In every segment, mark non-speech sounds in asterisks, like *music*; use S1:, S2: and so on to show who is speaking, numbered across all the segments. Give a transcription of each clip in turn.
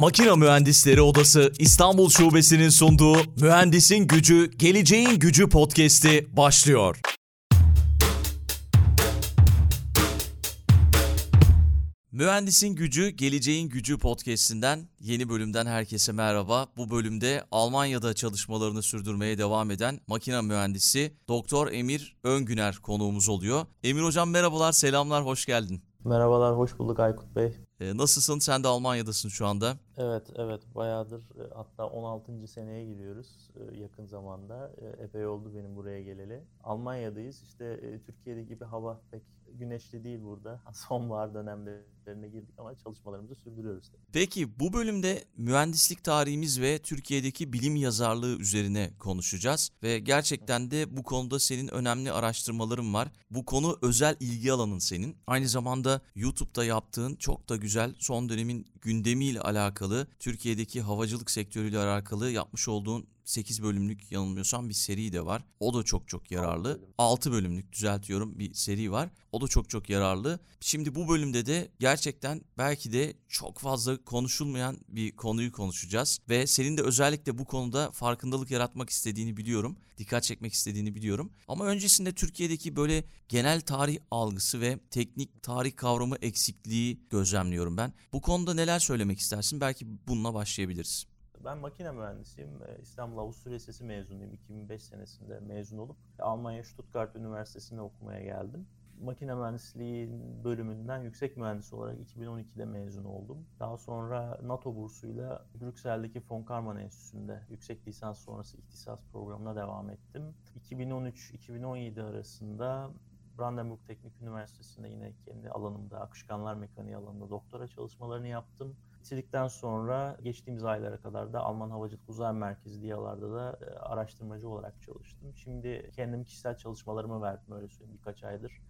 S1: Makina Mühendisleri Odası İstanbul Şubesi'nin sunduğu Mühendisin Gücü, Geleceğin Gücü podcast'i başlıyor. Mühendisin Gücü, Geleceğin Gücü podcast'inden yeni bölümden herkese merhaba. Bu bölümde Almanya'da çalışmalarını sürdürmeye devam eden makine mühendisi Doktor Emir Öngüner konuğumuz oluyor. Emir Hocam merhabalar, selamlar, hoş geldin.
S2: Merhabalar, hoş bulduk Aykut Bey.
S1: Ee, nasılsın? Sen de Almanya'dasın şu anda.
S2: Evet, evet. Bayağıdır e, hatta 16. seneye giriyoruz e, yakın zamanda. E, epey oldu benim buraya geleli. Almanya'dayız. İşte Türkiye'de gibi hava pek güneşli değil burada. *laughs* Sonbahar dönemlerine girdik ama çalışmalarımızı sürdürüyoruz.
S1: Peki bu bölümde mühendislik tarihimiz ve Türkiye'deki bilim yazarlığı üzerine konuşacağız. Ve gerçekten de bu konuda senin önemli araştırmaların var. Bu konu özel ilgi alanın senin. Aynı zamanda YouTube'da yaptığın çok da güzel son dönemin gündemiyle alakalı, Türkiye'deki havacılık sektörüyle alakalı yapmış olduğun 8 bölümlük yanılmıyorsam bir seri de var. O da çok çok yararlı. 6 bölümlük düzeltiyorum bir seri var. O da çok çok yararlı. Şimdi bu bölümde de gerçekten belki de çok fazla konuşulmayan bir konuyu konuşacağız. Ve senin de özellikle bu konuda farkındalık yaratmak istediğini biliyorum. Dikkat çekmek istediğini biliyorum. Ama öncesinde Türkiye'deki böyle genel tarih algısı ve teknik tarih kavramı eksikliği gözlemliyorum ben. Bu konuda neler söylemek istersin? Belki bununla başlayabiliriz.
S2: Ben makine mühendisiyim. İstanbul Avusturya Lisesi mezunuyum. 2005 senesinde mezun olup Almanya Stuttgart Üniversitesi'nde okumaya geldim. Makine mühendisliği bölümünden yüksek mühendis olarak 2012'de mezun oldum. Daha sonra NATO bursuyla Brüksel'deki von Karman Enstitüsü'nde yüksek lisans sonrası ihtisas programına devam ettim. 2013-2017 arasında Brandenburg Teknik Üniversitesi'nde yine kendi alanımda, akışkanlar mekaniği alanında doktora çalışmalarını yaptım. Bitirdikten sonra geçtiğimiz aylara kadar da Alman Havacılık Uzay Merkezi diyalarda da e, araştırmacı olarak çalıştım. Şimdi kendim kişisel çalışmalarımı verdim öyle söyleyeyim birkaç aydır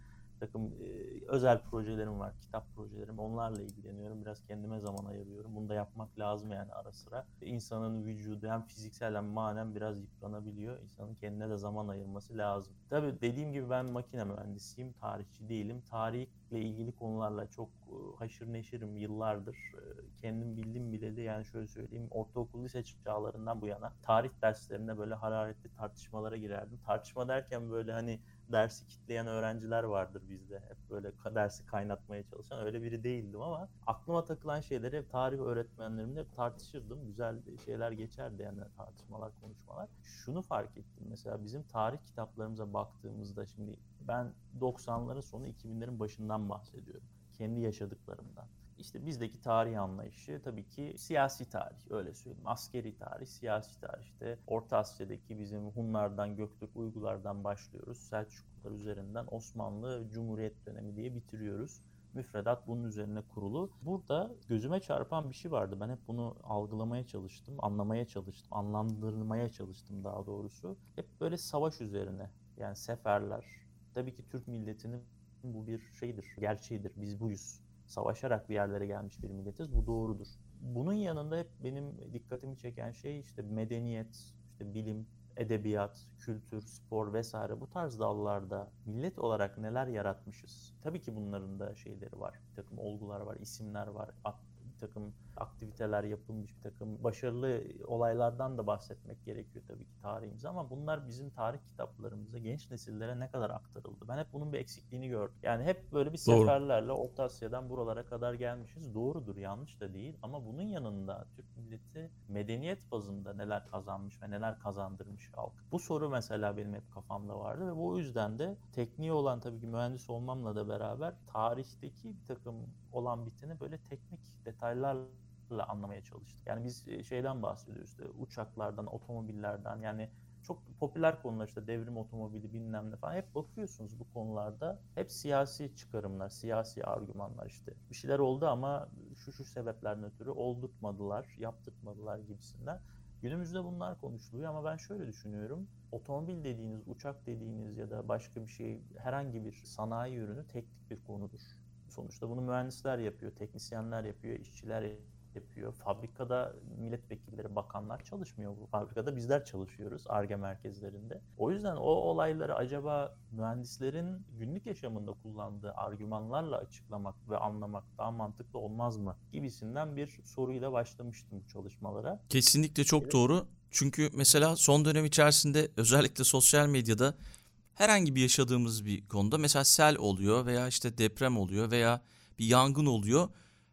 S2: takım e, özel projelerim var, kitap projelerim. Onlarla ilgileniyorum. Biraz kendime zaman ayırıyorum. Bunu da yapmak lazım yani ara sıra. İnsanın vücudu hem fiziksel hem manen biraz yıpranabiliyor. İnsanın kendine de zaman ayırması lazım. Tabii dediğim gibi ben makine mühendisiyim, tarihçi değilim. Tarihle ilgili konularla çok e, haşır neşirim yıllardır. E, kendim bildim bileli yani şöyle söyleyeyim ortaokul lise çağlarından bu yana tarih derslerinde böyle hararetli tartışmalara girerdim. Tartışma derken böyle hani dersi kitleyen öğrenciler vardır bizde. Hep böyle dersi kaynatmaya çalışan öyle biri değildim ama aklıma takılan şeyleri hep tarih öğretmenlerimle tartışırdım. Güzel şeyler geçerdi yani tartışmalar, konuşmalar. Şunu fark ettim mesela bizim tarih kitaplarımıza baktığımızda şimdi ben 90'ların sonu 2000'lerin başından bahsediyorum. Kendi yaşadıklarımdan. İşte bizdeki tarih anlayışı tabii ki siyasi tarih öyle söyleyeyim. Askeri tarih, siyasi tarih. İşte Orta Asya'daki bizim Hunlardan, Göktürk, Uygulardan başlıyoruz. Selçuklular üzerinden Osmanlı Cumhuriyet dönemi diye bitiriyoruz. Müfredat bunun üzerine kurulu. Burada gözüme çarpan bir şey vardı. Ben hep bunu algılamaya çalıştım, anlamaya çalıştım, anlandırmaya çalıştım daha doğrusu. Hep böyle savaş üzerine. Yani seferler. Tabii ki Türk milletinin bu bir şeydir, gerçeğidir. Biz buyuz savaşarak bir yerlere gelmiş bir milletiz. Bu doğrudur. Bunun yanında hep benim dikkatimi çeken şey işte medeniyet, işte bilim, edebiyat, kültür, spor vesaire bu tarz dallarda millet olarak neler yaratmışız? Tabii ki bunların da şeyleri var. Bir takım olgular var, isimler var, takım aktiviteler yapılmış, bir takım başarılı olaylardan da bahsetmek gerekiyor tabii ki tarihimize ama bunlar bizim tarih kitaplarımıza, genç nesillere ne kadar aktarıldı? Ben hep bunun bir eksikliğini gördüm. Yani hep böyle bir seferlerle Orta Asya'dan buralara kadar gelmişiz. Doğrudur, yanlış da değil ama bunun yanında Türk milleti medeniyet bazında neler kazanmış ve neler kazandırmış halk. Bu soru mesela benim hep kafamda vardı ve bu yüzden de tekniği olan tabii ki mühendis olmamla da beraber tarihteki bir takım olan biteni böyle teknik detaylarla anlamaya çalıştık. Yani biz e, şeyden bahsediyoruz işte uçaklardan, otomobillerden yani çok popüler konular işte devrim otomobili bilmem ne falan hep bakıyorsunuz bu konularda hep siyasi çıkarımlar, siyasi argümanlar işte bir şeyler oldu ama şu şu sebeplerden ötürü oldurtmadılar, yaptırtmadılar gibisinden. Günümüzde bunlar konuşuluyor ama ben şöyle düşünüyorum. Otomobil dediğiniz, uçak dediğiniz ya da başka bir şey herhangi bir sanayi ürünü teknik bir konudur. Sonuçta bunu mühendisler yapıyor, teknisyenler yapıyor, işçiler. Fabrikada milletvekilleri, bakanlar çalışmıyor. Bu fabrikada bizler çalışıyoruz ARGE merkezlerinde. O yüzden o olayları acaba mühendislerin günlük yaşamında kullandığı argümanlarla açıklamak ve anlamak daha mantıklı olmaz mı? Gibisinden bir soruyla başlamıştım bu çalışmalara.
S1: Kesinlikle çok
S2: Evet.
S1: doğru. Çünkü mesela son dönem içerisinde özellikle sosyal medyada herhangi bir yaşadığımız bir konuda mesela sel oluyor veya işte deprem oluyor veya bir yangın oluyor.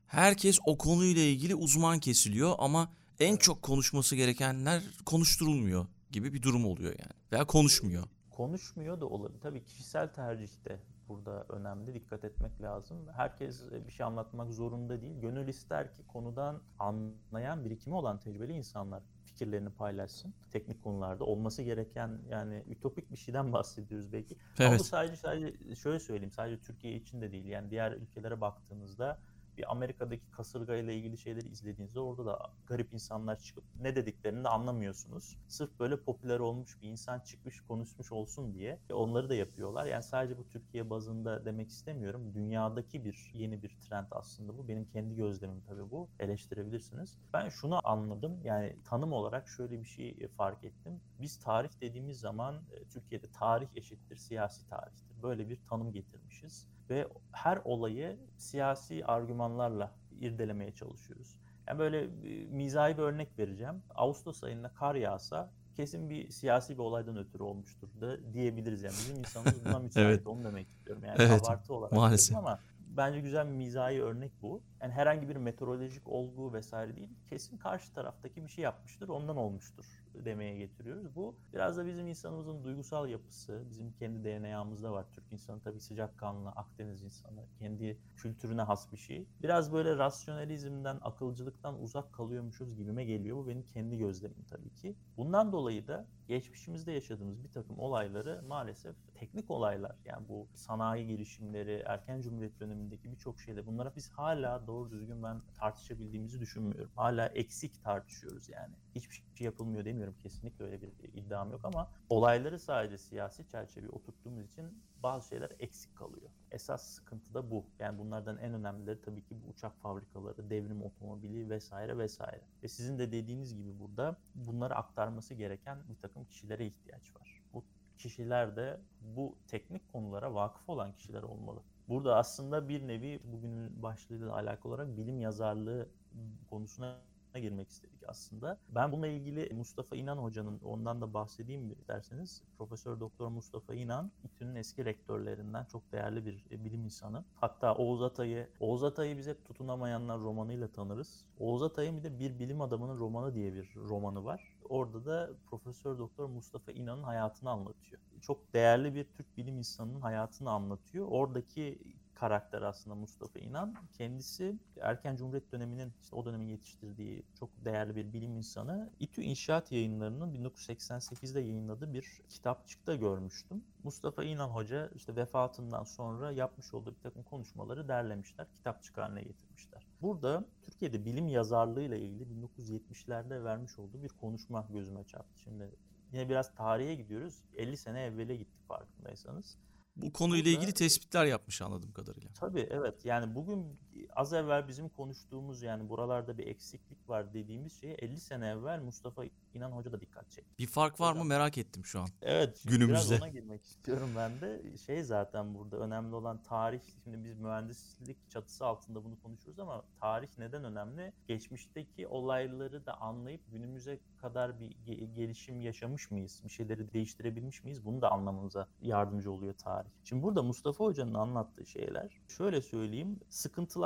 S1: Herkes o konuyla ilgili uzman kesiliyor ama en
S2: Evet.
S1: çok konuşması gerekenler konuşturulmuyor gibi bir durum oluyor yani. Veya konuşmuyor.
S2: Konuşmuyor da olabilir. Tabii kişisel tercih de burada önemli. Dikkat etmek lazım. Herkes bir şey anlatmak zorunda değil. Gönül ister ki konudan anlayan, birikimi olan tecrübeli insanlar fikirlerini paylaşsın. Teknik konularda olması gereken yani ütopik bir şeyden *laughs* bahsediyoruz belki. Ama bu
S1: Evet.
S2: sadece sadece şöyle söyleyeyim. Sadece Türkiye için de değil. Yani diğer ülkelere baktığınızda bir Amerika'daki kasırga ile ilgili şeyleri izlediğinizde orada da garip insanlar çıkıp ne dediklerini de anlamıyorsunuz. Sırf böyle popüler olmuş bir insan çıkmış konuşmuş olsun diye onları da yapıyorlar. Yani sadece bu Türkiye bazında demek istemiyorum. Dünyadaki bir yeni bir trend aslında bu. Benim kendi gözlemim tabii bu. Eleştirebilirsiniz. Ben şunu anladım. Yani tanım olarak şöyle bir şey fark ettim. Biz tarih dediğimiz zaman e, Türkiye'de tarih eşittir siyasi tarihtir. Böyle bir tanım getirmişiz ve her olayı siyasi argümanlarla irdelemeye çalışıyoruz. Yani böyle e, mizahi bir örnek vereceğim. Ağustos ayında kar yağsa kesin bir siyasi bir olaydan ötürü olmuştur da diyebiliriz yani. Bizim insanımız buna *laughs* müsait
S1: Evet.
S2: onu demek istiyorum. Yani
S1: Evet,
S2: abartı olarak
S1: maalesef.
S2: ama bence güzel bir mizahi örnek bu. Yani herhangi bir meteorolojik olgu vesaire değil. Kesin karşı taraftaki bir şey yapmıştır, ondan olmuştur demeye getiriyoruz. Bu biraz da bizim insanımızın duygusal yapısı, bizim kendi DNA'mızda var. Türk insanı tabii sıcakkanlı, Akdeniz insanı, kendi kültürüne has bir şey. Biraz böyle rasyonalizmden, akılcılıktan uzak kalıyormuşuz gibime geliyor. Bu benim kendi gözlemim tabii ki. Bundan dolayı da geçmişimizde yaşadığımız bir takım olayları maalesef teknik olaylar yani bu sanayi gelişimleri, erken cumhuriyet dönemindeki birçok şeyde bunlara biz hala doğru düzgün ben tartışabildiğimizi düşünmüyorum. Hala eksik tartışıyoruz yani. Hiçbir şey yapılmıyor demiyorum. Kesinlikle öyle bir iddiam yok ama olayları sadece siyasi çerçeveye oturttuğumuz için bazı şeyler eksik kalıyor. Esas sıkıntı da bu. Yani bunlardan en önemlileri tabii ki bu uçak fabrikaları, devrim otomobili vesaire vesaire. Ve sizin de dediğiniz gibi burada bunları aktarması gereken bir takım kişilere ihtiyaç var. Bu kişiler de bu teknik konulara vakıf olan kişiler olmalı. Burada aslında bir nevi bugünün başlığıyla alakalı olarak bilim yazarlığı konusuna girmek istedik aslında. Ben bununla ilgili Mustafa İnan hocanın ondan da bahsedeyim derseniz Profesör Doktor Mustafa İnan İTÜ'nün eski rektörlerinden çok değerli bir e, bilim insanı. Hatta Oğuz Atay'ı Oğuz Atay'ı biz tutunamayanlar romanıyla tanırız. Oğuz Atay'ın bir de bir bilim adamının romanı diye bir romanı var. Orada da Profesör Doktor Mustafa İnan'ın hayatını anlatıyor. Çok değerli bir Türk bilim insanının hayatını anlatıyor. Oradaki karakter aslında Mustafa İnan. Kendisi erken Cumhuriyet döneminin işte o dönemin yetiştirdiği çok değerli bir bilim insanı. İTÜ İnşaat Yayınları'nın 1988'de yayınladığı bir kitapçıkta görmüştüm. Mustafa İnan Hoca işte vefatından sonra yapmış olduğu bir takım konuşmaları derlemişler, kitapçık haline getirmişler. Burada Türkiye'de bilim yazarlığıyla ilgili 1970'lerde vermiş olduğu bir konuşma gözüme çarptı. Şimdi yine biraz tarihe gidiyoruz. 50 sene evvele gittik farkındaysanız.
S1: Bu konuyla ilgili tespitler yapmış anladığım kadarıyla.
S2: Tabii evet yani bugün az evvel bizim konuştuğumuz yani buralarda bir eksiklik var dediğimiz şeye 50 sene evvel Mustafa İnan Hoca da dikkat çekti.
S1: Bir fark var mı
S2: Hocam.
S1: merak ettim şu an.
S2: Evet
S1: Günümüzde.
S2: biraz ona girmek istiyorum ben de. Şey zaten burada önemli olan tarih. Şimdi biz mühendislik çatısı altında bunu konuşuyoruz ama tarih neden önemli? Geçmişteki olayları da anlayıp günümüze kadar bir ge- gelişim yaşamış mıyız? Bir şeyleri değiştirebilmiş miyiz? Bunu da anlamamıza yardımcı oluyor tarih. Şimdi burada Mustafa Hoca'nın anlattığı şeyler şöyle söyleyeyim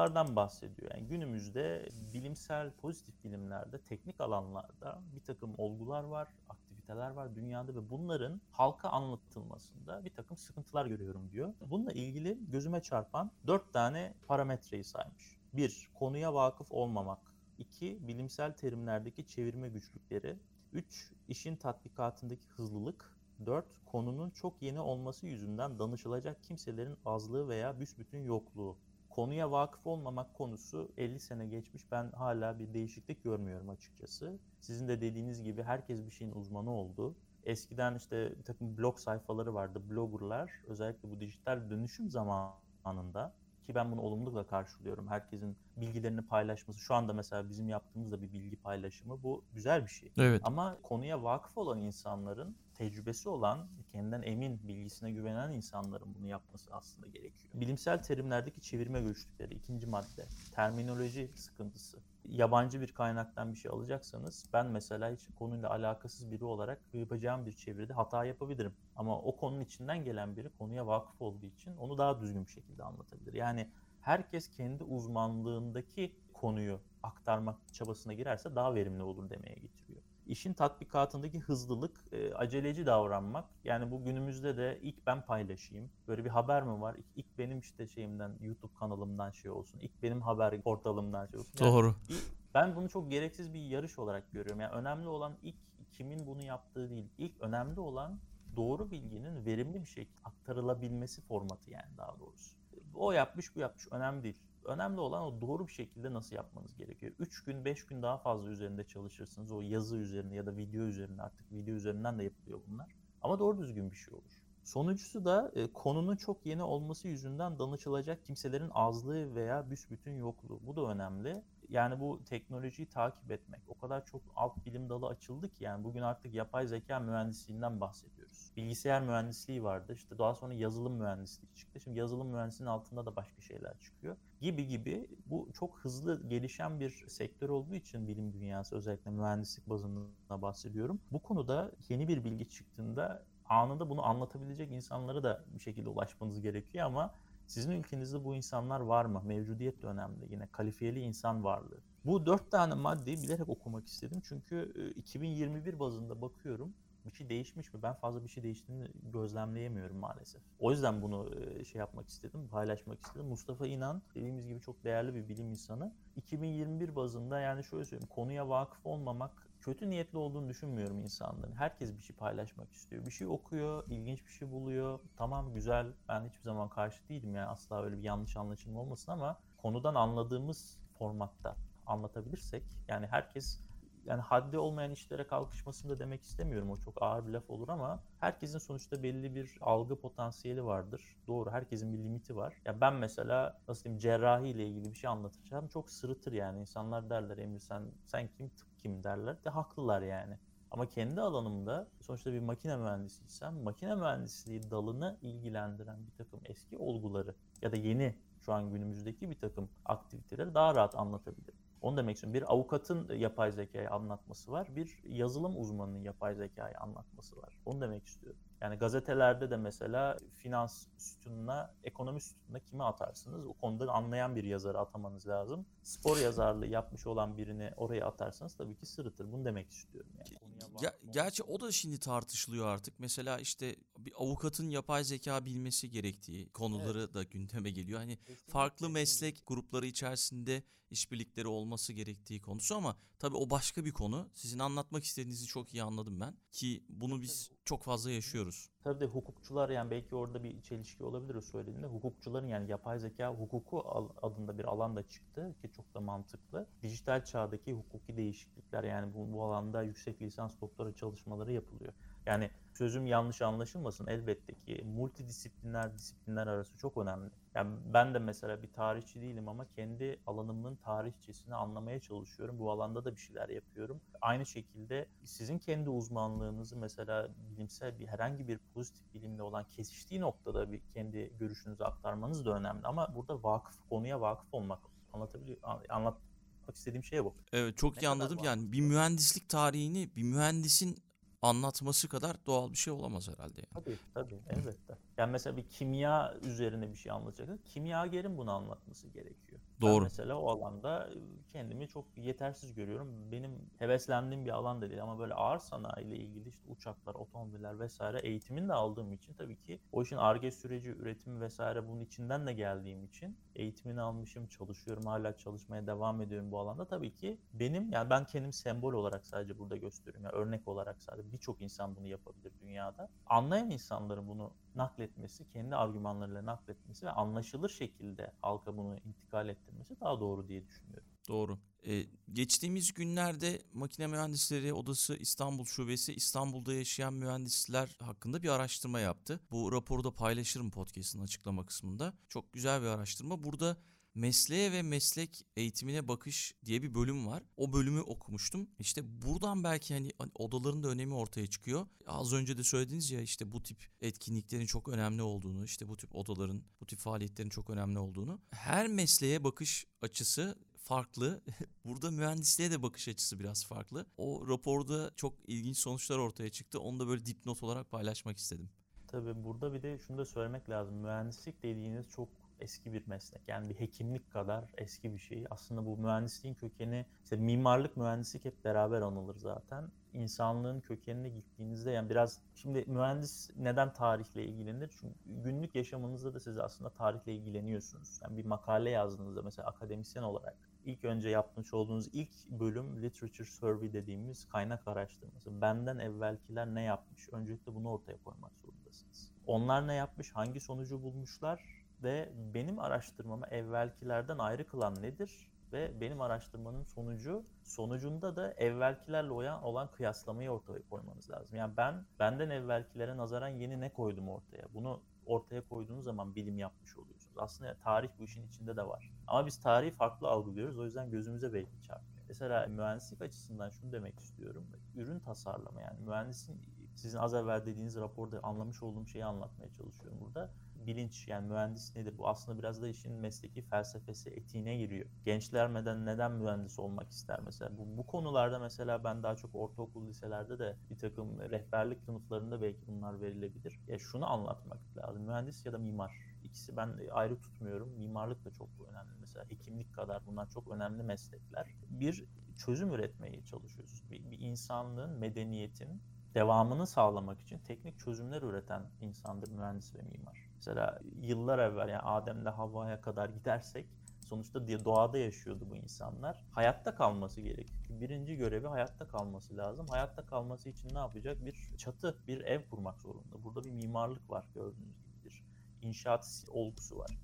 S2: sıkıntılardan bahsediyor. Yani günümüzde bilimsel pozitif bilimlerde teknik alanlarda bir takım olgular var, aktiviteler var dünyada ve bunların halka anlatılmasında bir takım sıkıntılar görüyorum diyor. Bununla ilgili gözüme çarpan dört tane parametreyi saymış. Bir, konuya vakıf olmamak. İki, bilimsel terimlerdeki çevirme güçlükleri. Üç, işin tatbikatındaki hızlılık. 4. Konunun çok yeni olması yüzünden danışılacak kimselerin azlığı veya büsbütün yokluğu. Konuya vakıf olmamak konusu 50 sene geçmiş. Ben hala bir değişiklik görmüyorum açıkçası. Sizin de dediğiniz gibi herkes bir şeyin uzmanı oldu. Eskiden işte bir takım blog sayfaları vardı, bloggerlar. Özellikle bu dijital dönüşüm zamanında ki ben bunu olumlulukla karşılıyorum. Herkesin bilgilerini paylaşması. Şu anda mesela bizim yaptığımız da bir bilgi paylaşımı. Bu güzel bir şey.
S1: Evet.
S2: Ama konuya vakıf olan insanların, tecrübesi olan, kendinden emin, bilgisine güvenen insanların bunu yapması aslında gerekiyor. Bilimsel terimlerdeki çevirme güçlükleri, ikinci madde, terminoloji sıkıntısı. Yabancı bir kaynaktan bir şey alacaksanız ben mesela hiç konuyla alakasız biri olarak yapacağım bir çeviride hata yapabilirim. Ama o konunun içinden gelen biri konuya vakıf olduğu için onu daha düzgün bir şekilde anlatabilir. Yani herkes kendi uzmanlığındaki konuyu aktarmak çabasına girerse daha verimli olur demeye getiriyor. İşin tatbikatındaki hızlılık, e, aceleci davranmak. Yani bu günümüzde de ilk ben paylaşayım. Böyle bir haber mi var? İlk, ilk benim işte şeyimden, YouTube kanalımdan şey olsun. İlk benim haber portalımdan şey olsun. Yani
S1: Doğru.
S2: bir- ben bunu çok gereksiz bir yarış olarak görüyorum. Yani önemli olan ilk kimin bunu yaptığı değil. İlk önemli olan doğru bilginin verimli bir şekilde aktarılabilmesi formatı yani daha doğrusu. O yapmış bu yapmış önemli değil. Önemli olan o doğru bir şekilde nasıl yapmanız gerekiyor. 3 gün 5 gün daha fazla üzerinde çalışırsınız. O yazı üzerinde ya da video üzerinde artık video üzerinden de yapılıyor bunlar. Ama doğru düzgün bir şey olur. Sonuncusu da e, konunun çok yeni olması yüzünden danışılacak kimselerin azlığı veya büsbütün yokluğu. Bu da önemli. Yani bu teknolojiyi takip etmek. O kadar çok alt bilim dalı açıldı ki yani bugün artık yapay zeka mühendisliğinden bahsediyoruz. Bilgisayar mühendisliği vardı. İşte daha sonra yazılım mühendisliği çıktı. Şimdi yazılım mühendisliğinin altında da başka şeyler çıkıyor. Gibi gibi bu çok hızlı gelişen bir sektör olduğu için bilim dünyası özellikle mühendislik bazında bahsediyorum. Bu konuda yeni bir bilgi çıktığında anında bunu anlatabilecek insanlara da bir şekilde ulaşmanız gerekiyor ama sizin ülkenizde bu insanlar var mı? Mevcudiyet de önemli. Yine kalifiyeli insan varlığı. Bu dört tane maddeyi bilerek okumak istedim. Çünkü e, 2021 bazında bakıyorum. Bir şey değişmiş mi? Ben fazla bir şey değiştiğini gözlemleyemiyorum maalesef. O yüzden bunu e, şey yapmak istedim, paylaşmak istedim. Mustafa İnan dediğimiz gibi çok değerli bir bilim insanı. 2021 bazında yani şöyle söyleyeyim, konuya vakıf olmamak kötü niyetli olduğunu düşünmüyorum insanların. Herkes bir şey paylaşmak istiyor. Bir şey okuyor, ilginç bir şey buluyor. Tamam güzel, ben hiçbir zaman karşı değilim yani asla öyle bir yanlış anlaşılma olmasın ama konudan anladığımız formatta anlatabilirsek yani herkes yani haddi olmayan işlere kalkışmasını da demek istemiyorum. O çok ağır bir laf olur ama herkesin sonuçta belli bir algı potansiyeli vardır. Doğru herkesin bir limiti var. Ya ben mesela nasıl diyeyim cerrahi ile ilgili bir şey anlatacağım. Çok sırıtır yani. insanlar derler Emir sen sen kim tıp kim derler. De haklılar yani. Ama kendi alanımda sonuçta bir makine mühendisiysem makine mühendisliği dalını ilgilendiren bir takım eski olguları ya da yeni şu an günümüzdeki bir takım aktiviteleri daha rahat anlatabilirim. Onu demek istiyorum. Bir avukatın yapay zekayı anlatması var. Bir yazılım uzmanının yapay zekayı anlatması var. Onu demek istiyorum. Yani gazetelerde de mesela finans sütununa, ekonomi sütununa kimi atarsınız? O konuda anlayan bir yazarı atamanız lazım. Spor yazarlığı yapmış olan birini oraya atarsanız tabii ki sırıtır. Bunu demek istiyorum. Yani. Konuya
S1: Ge-
S2: vakıf olmak.
S1: gerçi o da şimdi tartışılıyor artık. Mesela işte bir avukatın yapay zeka bilmesi gerektiği konuları da gündeme geliyor. Hani
S2: Kesinlikle,
S1: farklı meslek grupları içerisinde işbirlikleri olması gerektiği konusu ama tabii o başka bir konu. Sizin anlatmak istediğinizi çok iyi anladım ben ki bunu biz çok fazla yaşıyoruz.
S2: Tabii de hukukçular yani belki orada bir çelişki olabilir o söylediğinde. Hukukçuların yani yapay zeka hukuku adında bir alan da çıktı ki çok da mantıklı. Dijital çağdaki hukuki değişiklikler yani bu, bu alanda yüksek lisans doktora çalışmaları yapılıyor. Yani sözüm yanlış anlaşılmasın elbette ki multidisipliner disiplinler arası çok önemli. Yani ben de mesela bir tarihçi değilim ama kendi alanımın tarihçesini anlamaya çalışıyorum. Bu alanda da bir şeyler yapıyorum. Aynı şekilde sizin kendi uzmanlığınızı mesela bilimsel bir herhangi bir pozitif bilimle olan kesiştiği noktada bir kendi görüşünüzü aktarmanız da önemli. Ama burada vakıf, konuya vakıf olmak anlatabiliyor, an- anlatmak istediğim şey bu.
S1: Evet çok
S2: Ne
S1: iyi anladım.
S2: var?
S1: Yani bir mühendislik tarihini bir mühendisin anlatması kadar doğal bir şey olamaz herhalde. Yani.
S2: Tabii tabii elbette. Yani mesela bir kimya üzerine bir şey anlatacaksak kimyagerin bunu anlatması gerekiyor. Ben
S1: Doğru.
S2: mesela o alanda kendimi çok yetersiz görüyorum. Benim heveslendiğim bir alan da değil ama böyle ağır sanayiyle ilgili işte uçaklar, otomobiller vesaire eğitimini de aldığım için tabii ki o işin Ar-Ge süreci, üretimi vesaire bunun içinden de geldiğim için eğitimini almışım, çalışıyorum, hala çalışmaya devam ediyorum bu alanda. Tabii ki benim yani ben kendim sembol olarak sadece burada gösteriyorum. Yani örnek olarak sadece birçok insan bunu yapabilir dünyada. Anlayan insanların bunu nakletmesi, kendi argümanlarıyla nakletmesi ve anlaşılır şekilde halka bunu intikal ettirmesi daha doğru diye düşünüyorum.
S1: Doğru. Ee, geçtiğimiz günlerde Makine Mühendisleri Odası İstanbul Şubesi İstanbul'da yaşayan mühendisler hakkında bir araştırma yaptı. Bu raporu da paylaşırım podcast'ın açıklama kısmında. Çok güzel bir araştırma. Burada Mesleğe ve meslek eğitimine bakış diye bir bölüm var. O bölümü okumuştum. İşte buradan belki hani odaların da önemi ortaya çıkıyor. Az önce de söylediniz ya işte bu tip etkinliklerin çok önemli olduğunu, işte bu tip odaların, bu tip faaliyetlerin çok önemli olduğunu. Her mesleğe bakış açısı farklı. *laughs* Burada mühendisliğe de bakış açısı biraz farklı. O raporda çok ilginç sonuçlar ortaya çıktı. Onu da böyle dipnot olarak paylaşmak istedim.
S2: Tabii burada bir de şunu da söylemek lazım. Mühendislik dediğiniz çok eski bir meslek. Yani bir hekimlik kadar eski bir şey. Aslında bu mühendisliğin kökeni, işte mimarlık, mühendislik hep beraber anılır zaten. İnsanlığın kökenine gittiğinizde yani biraz şimdi mühendis neden tarihle ilgilenir? Çünkü günlük yaşamınızda da siz aslında tarihle ilgileniyorsunuz. Yani bir makale yazdığınızda mesela akademisyen olarak ilk önce yapmış olduğunuz ilk bölüm literature survey dediğimiz kaynak araştırması. Benden evvelkiler ne yapmış? Öncelikle bunu ortaya koymak zorundasınız. Onlar ne yapmış? Hangi sonucu bulmuşlar? Ve benim araştırmamı evvelkilerden ayrı kılan nedir? Ve benim araştırmanın sonucu, sonucunda da evvelkilerle olan, olan kıyaslamayı ortaya koymanız lazım. Yani ben benden evvelkilere nazaran yeni ne koydum ortaya? Bunu ortaya koyduğunuz zaman bilim yapmış oluyorsunuz. Aslında tarih bu işin içinde de var. Ama biz tarihi farklı algılıyoruz. O yüzden gözümüze belki çarpmıyor. Mesela mühendislik açısından şunu demek istiyorum. Ürün tasarlama yani mühendisin sizin az evvel dediğiniz raporda anlamış olduğum şeyi anlatmaya çalışıyorum burada bilinç yani mühendis nedir? Bu aslında biraz da işin mesleki felsefesi, etiğine giriyor. Gençler neden, neden mühendis olmak ister mesela? Bu, bu konularda mesela ben daha çok ortaokul liselerde de bir takım rehberlik sınıflarında belki bunlar verilebilir. Ya şunu anlatmak lazım. Mühendis ya da mimar. İkisi ben ayrı tutmuyorum. Mimarlık da çok önemli. Mesela hekimlik kadar bunlar çok önemli meslekler. Bir çözüm üretmeye çalışıyoruz. Bir, bir insanlığın, medeniyetin devamını sağlamak için teknik çözümler üreten insandır mühendis ve mimar. Mesela yıllar evvel yani Adem'le Havva'ya kadar gidersek sonuçta doğada yaşıyordu bu insanlar. Hayatta kalması gerekiyor. Birinci görevi hayatta kalması lazım. Hayatta kalması için ne yapacak? Bir çatı, bir ev kurmak zorunda. Burada bir mimarlık var gördüğünüz gibi bir inşaat olgusu var.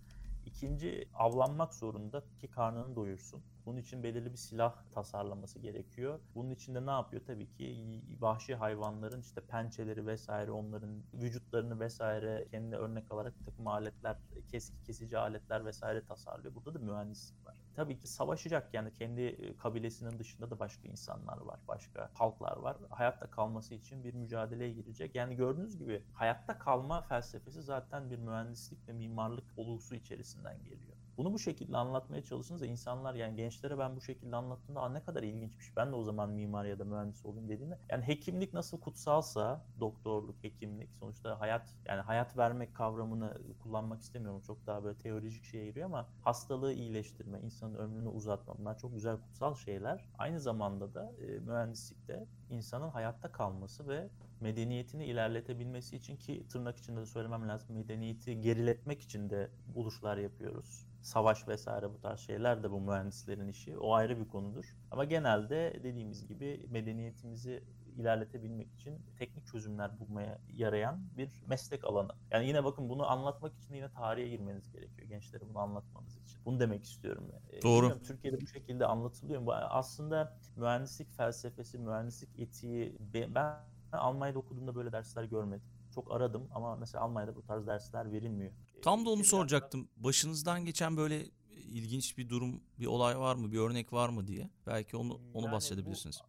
S2: İkinci avlanmak zorunda ki karnını doyursun. Bunun için belirli bir silah tasarlaması gerekiyor. Bunun için de ne yapıyor? Tabii ki vahşi hayvanların işte pençeleri vesaire onların vücutlarını vesaire kendine örnek alarak bir takım aletler, keski kesici aletler vesaire tasarlıyor. Burada da mühendislik var. Tabii ki savaşacak yani kendi e, kabilesinin dışında da başka insanlar var, başka halklar var. Hayatta kalması için bir mücadeleye girecek. Yani gördüğünüz gibi hayatta kalma felsefesi zaten bir mühendislik ve mimarlık olgusu içerisinden geliyor. Bunu bu şekilde anlatmaya çalışınca insanlar yani gençlere ben bu şekilde anlattığımda ne kadar ilginçmiş. Ben de o zaman mimar ya da mühendis olayım dediğimde yani hekimlik nasıl kutsalsa doktorluk, hekimlik sonuçta hayat yani hayat vermek kavramını kullanmak istemiyorum. Çok daha böyle teolojik şeye giriyor ama hastalığı iyileştirme, insanın ömrünü uzatma bunlar çok güzel kutsal şeyler. Aynı zamanda da e, mühendislikte insanın hayatta kalması ve medeniyetini ilerletebilmesi için ki tırnak içinde de söylemem lazım medeniyeti geriletmek için de buluşlar yapıyoruz savaş vesaire bu tarz şeyler de bu mühendislerin işi. O ayrı bir konudur. Ama genelde dediğimiz gibi medeniyetimizi ilerletebilmek için teknik çözümler bulmaya yarayan bir meslek alanı. Yani yine bakın bunu anlatmak için yine tarihe girmeniz gerekiyor gençlere bunu anlatmanız için. Bunu demek istiyorum.
S1: Ee, Doğru.
S2: Türkiye'de bu şekilde anlatılıyor. Aslında mühendislik felsefesi, mühendislik etiği ben Almanya'da okuduğumda böyle dersler görmedim. Çok aradım ama mesela Almanya'da bu tarz dersler verilmiyor.
S1: Tam da onu soracaktım. Başınızdan geçen böyle ilginç bir durum, bir olay var mı, bir örnek var mı diye. Belki onu onu yani bahsedebilirsiniz.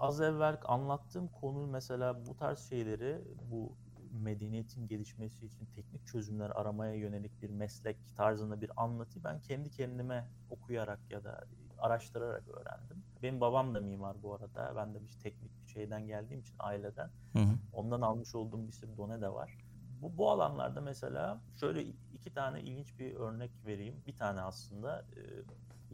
S2: az evvel anlattığım konu mesela bu tarz şeyleri bu medeniyetin gelişmesi için teknik çözümler aramaya yönelik bir meslek tarzında bir anlatı ben kendi kendime okuyarak ya da araştırarak öğrendim. Benim babam da mimar bu arada. Ben de bir teknik şeyden geldiğim için aileden. Hı hı. Ondan almış olduğum bir sürü done de var. Bu, bu alanlarda mesela şöyle iki tane ilginç bir örnek vereyim. Bir tane aslında e,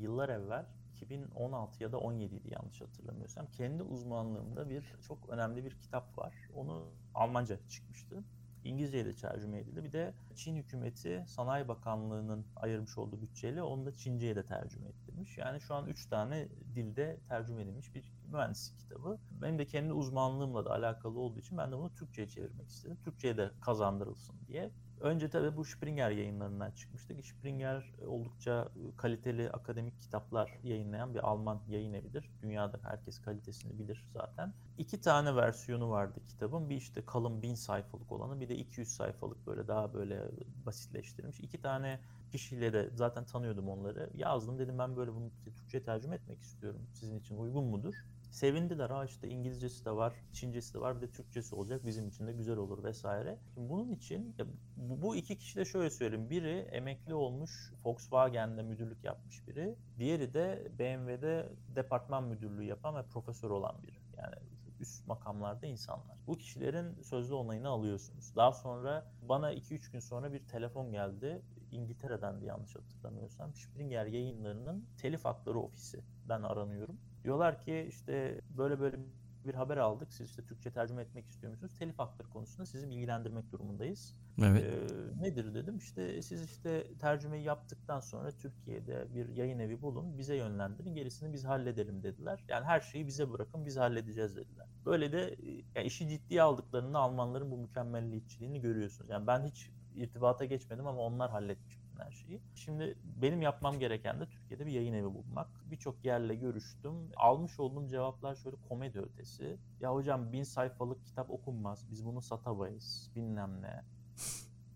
S2: yıllar evvel 2016 ya da 17'ydi yanlış hatırlamıyorsam. Kendi uzmanlığımda bir çok önemli bir kitap var. Onu Almanca çıkmıştı. İngilizce'ye de tercüme edildi. Bir de Çin hükümeti Sanayi Bakanlığı'nın ayırmış olduğu bütçeyle onu da Çince'ye de tercüme ettirmiş. Yani şu an 3 tane dilde tercüme edilmiş bir mühendislik kitabı. Benim de kendi uzmanlığımla da alakalı olduğu için ben de bunu Türkçe'ye çevirmek istedim. Türkçe'ye de kazandırılsın diye. Önce tabii bu Springer yayınlarından çıkmıştık. Springer oldukça kaliteli akademik kitaplar yayınlayan bir Alman yayın evidir. Dünyada herkes kalitesini bilir zaten. İki tane versiyonu vardı kitabın. Bir işte kalın bin sayfalık olanı bir de 200 sayfalık böyle daha böyle basitleştirilmiş. İki tane kişileri zaten tanıyordum onları. Yazdım dedim ben böyle bunu Türkçe tercüme etmek istiyorum. Sizin için uygun mudur? Sevindiler. Ha işte İngilizcesi de var, Çincesi de var, bir de Türkçesi olacak. Bizim için de güzel olur vesaire. Şimdi bunun için bu iki kişi de şöyle söyleyeyim. Biri emekli olmuş, Volkswagen'de müdürlük yapmış biri. Diğeri de BMW'de departman müdürlüğü yapan ve profesör olan biri. Yani üst makamlarda insanlar. Bu kişilerin sözlü onayını alıyorsunuz. Daha sonra bana 2-3 gün sonra bir telefon geldi. İngiltere'den de yanlış hatırlamıyorsam. Springer yayınlarının telif hakları ofisinden aranıyorum. Diyorlar ki işte böyle böyle bir haber aldık. Siz işte Türkçe tercüme etmek istiyor musunuz? Telif hakları konusunda sizi bilgilendirmek durumundayız.
S1: Evet.
S2: Ee, nedir dedim. İşte siz işte tercümeyi yaptıktan sonra Türkiye'de bir yayın evi bulun, bize yönlendirin, gerisini biz halledelim dediler. Yani her şeyi bize bırakın, biz halledeceğiz dediler. Böyle de yani işi ciddiye aldıklarında Almanların bu mükemmelliyetçiliğini görüyorsunuz. Yani ben hiç irtibata geçmedim ama onlar halletmiş her şeyi. Şimdi benim yapmam gereken de Türkiye'de bir yayın evi bulmak. Birçok yerle görüştüm. Almış olduğum cevaplar şöyle komedi ötesi. Ya hocam bin sayfalık kitap okunmaz. Biz bunu satamayız. Bilmem ne.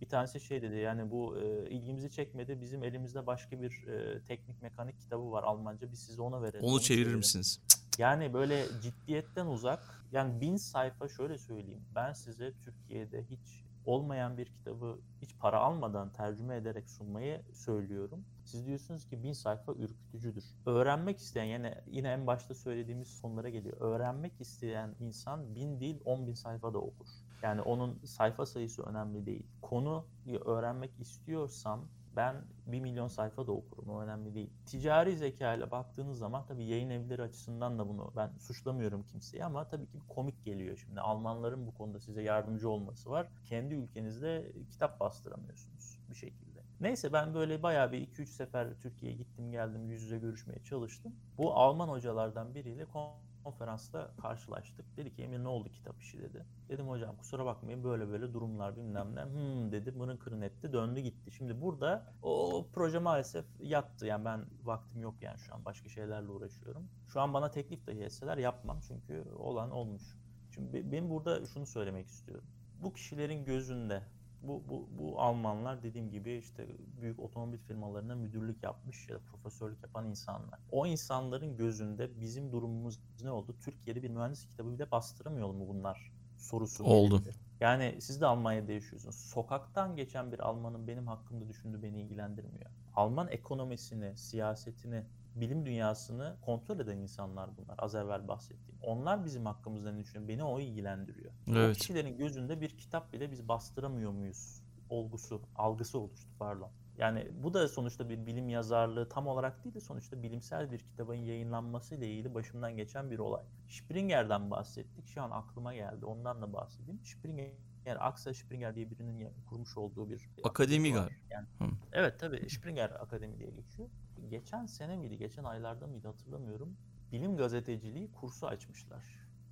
S2: Bir tanesi şey dedi yani bu e, ilgimizi çekmedi. Bizim elimizde başka bir e, teknik mekanik kitabı var Almanca. Biz size ona verelim.
S1: Onu çevirir
S2: çevirelim.
S1: misiniz?
S2: Yani böyle ciddiyetten uzak. Yani bin sayfa şöyle söyleyeyim. Ben size Türkiye'de hiç olmayan bir kitabı hiç para almadan tercüme ederek sunmayı söylüyorum. Siz diyorsunuz ki bin sayfa ürkütücüdür. Öğrenmek isteyen yani yine en başta söylediğimiz sonlara geliyor. Öğrenmek isteyen insan bin değil on bin sayfa da okur. Yani onun sayfa sayısı önemli değil. Konu öğrenmek istiyorsam ben 1 milyon sayfa da okurum o önemli değil. Ticari zeka ile baktığınız zaman tabii yayın evleri açısından da bunu ben suçlamıyorum kimseyi ama tabii ki komik geliyor şimdi. Almanların bu konuda size yardımcı olması var. Kendi ülkenizde kitap bastıramıyorsunuz bir şekilde. Neyse ben böyle bayağı bir 2-3 sefer Türkiye'ye gittim geldim yüz yüze görüşmeye çalıştım. Bu Alman hocalardan biriyle konferansta karşılaştık. Dedi ki Emir ne oldu kitap işi dedi. Dedim hocam kusura bakmayın böyle böyle durumlar bilmem ne. Hmm dedi mırın kırın etti döndü gitti. Şimdi burada o proje maalesef yattı. Yani ben vaktim yok yani şu an başka şeylerle uğraşıyorum. Şu an bana teklif dahi etseler yapmam çünkü olan olmuş. Şimdi ben burada şunu söylemek istiyorum. Bu kişilerin gözünde bu, bu, bu Almanlar dediğim gibi işte büyük otomobil firmalarına müdürlük yapmış ya da profesörlük yapan insanlar. O insanların gözünde bizim durumumuz ne oldu? Türkiye'de bir mühendis kitabı bile bastıramıyor mu bunlar sorusu.
S1: Oldu.
S2: Geldi. Yani siz de Almanya'da yaşıyorsunuz. Sokaktan geçen bir Almanın benim hakkımda düşündüğü beni ilgilendirmiyor. Alman ekonomisini, siyasetini, bilim dünyasını kontrol eden insanlar bunlar. Az evvel bahsettiğim. Onlar bizim hakkımızda ne düşünüyor? Beni o ilgilendiriyor.
S1: Evet.
S2: O kişilerin gözünde bir kitap bile biz bastıramıyor muyuz? Olgusu, algısı oluştu pardon. Yani bu da sonuçta bir bilim yazarlığı tam olarak değil de sonuçta bilimsel bir kitabın yayınlanması ile ilgili başımdan geçen bir olay. Springer'den bahsettik. Şu an aklıma geldi. Ondan da bahsedeyim. Springer yani Axel Springer diye birinin kurmuş olduğu bir
S1: akademi
S2: var. Yani,
S1: Hı.
S2: evet tabii Springer Akademi diye geçiyor. Geçen sene miydi, geçen aylarda mıydı hatırlamıyorum. Bilim gazeteciliği kursu açmışlar.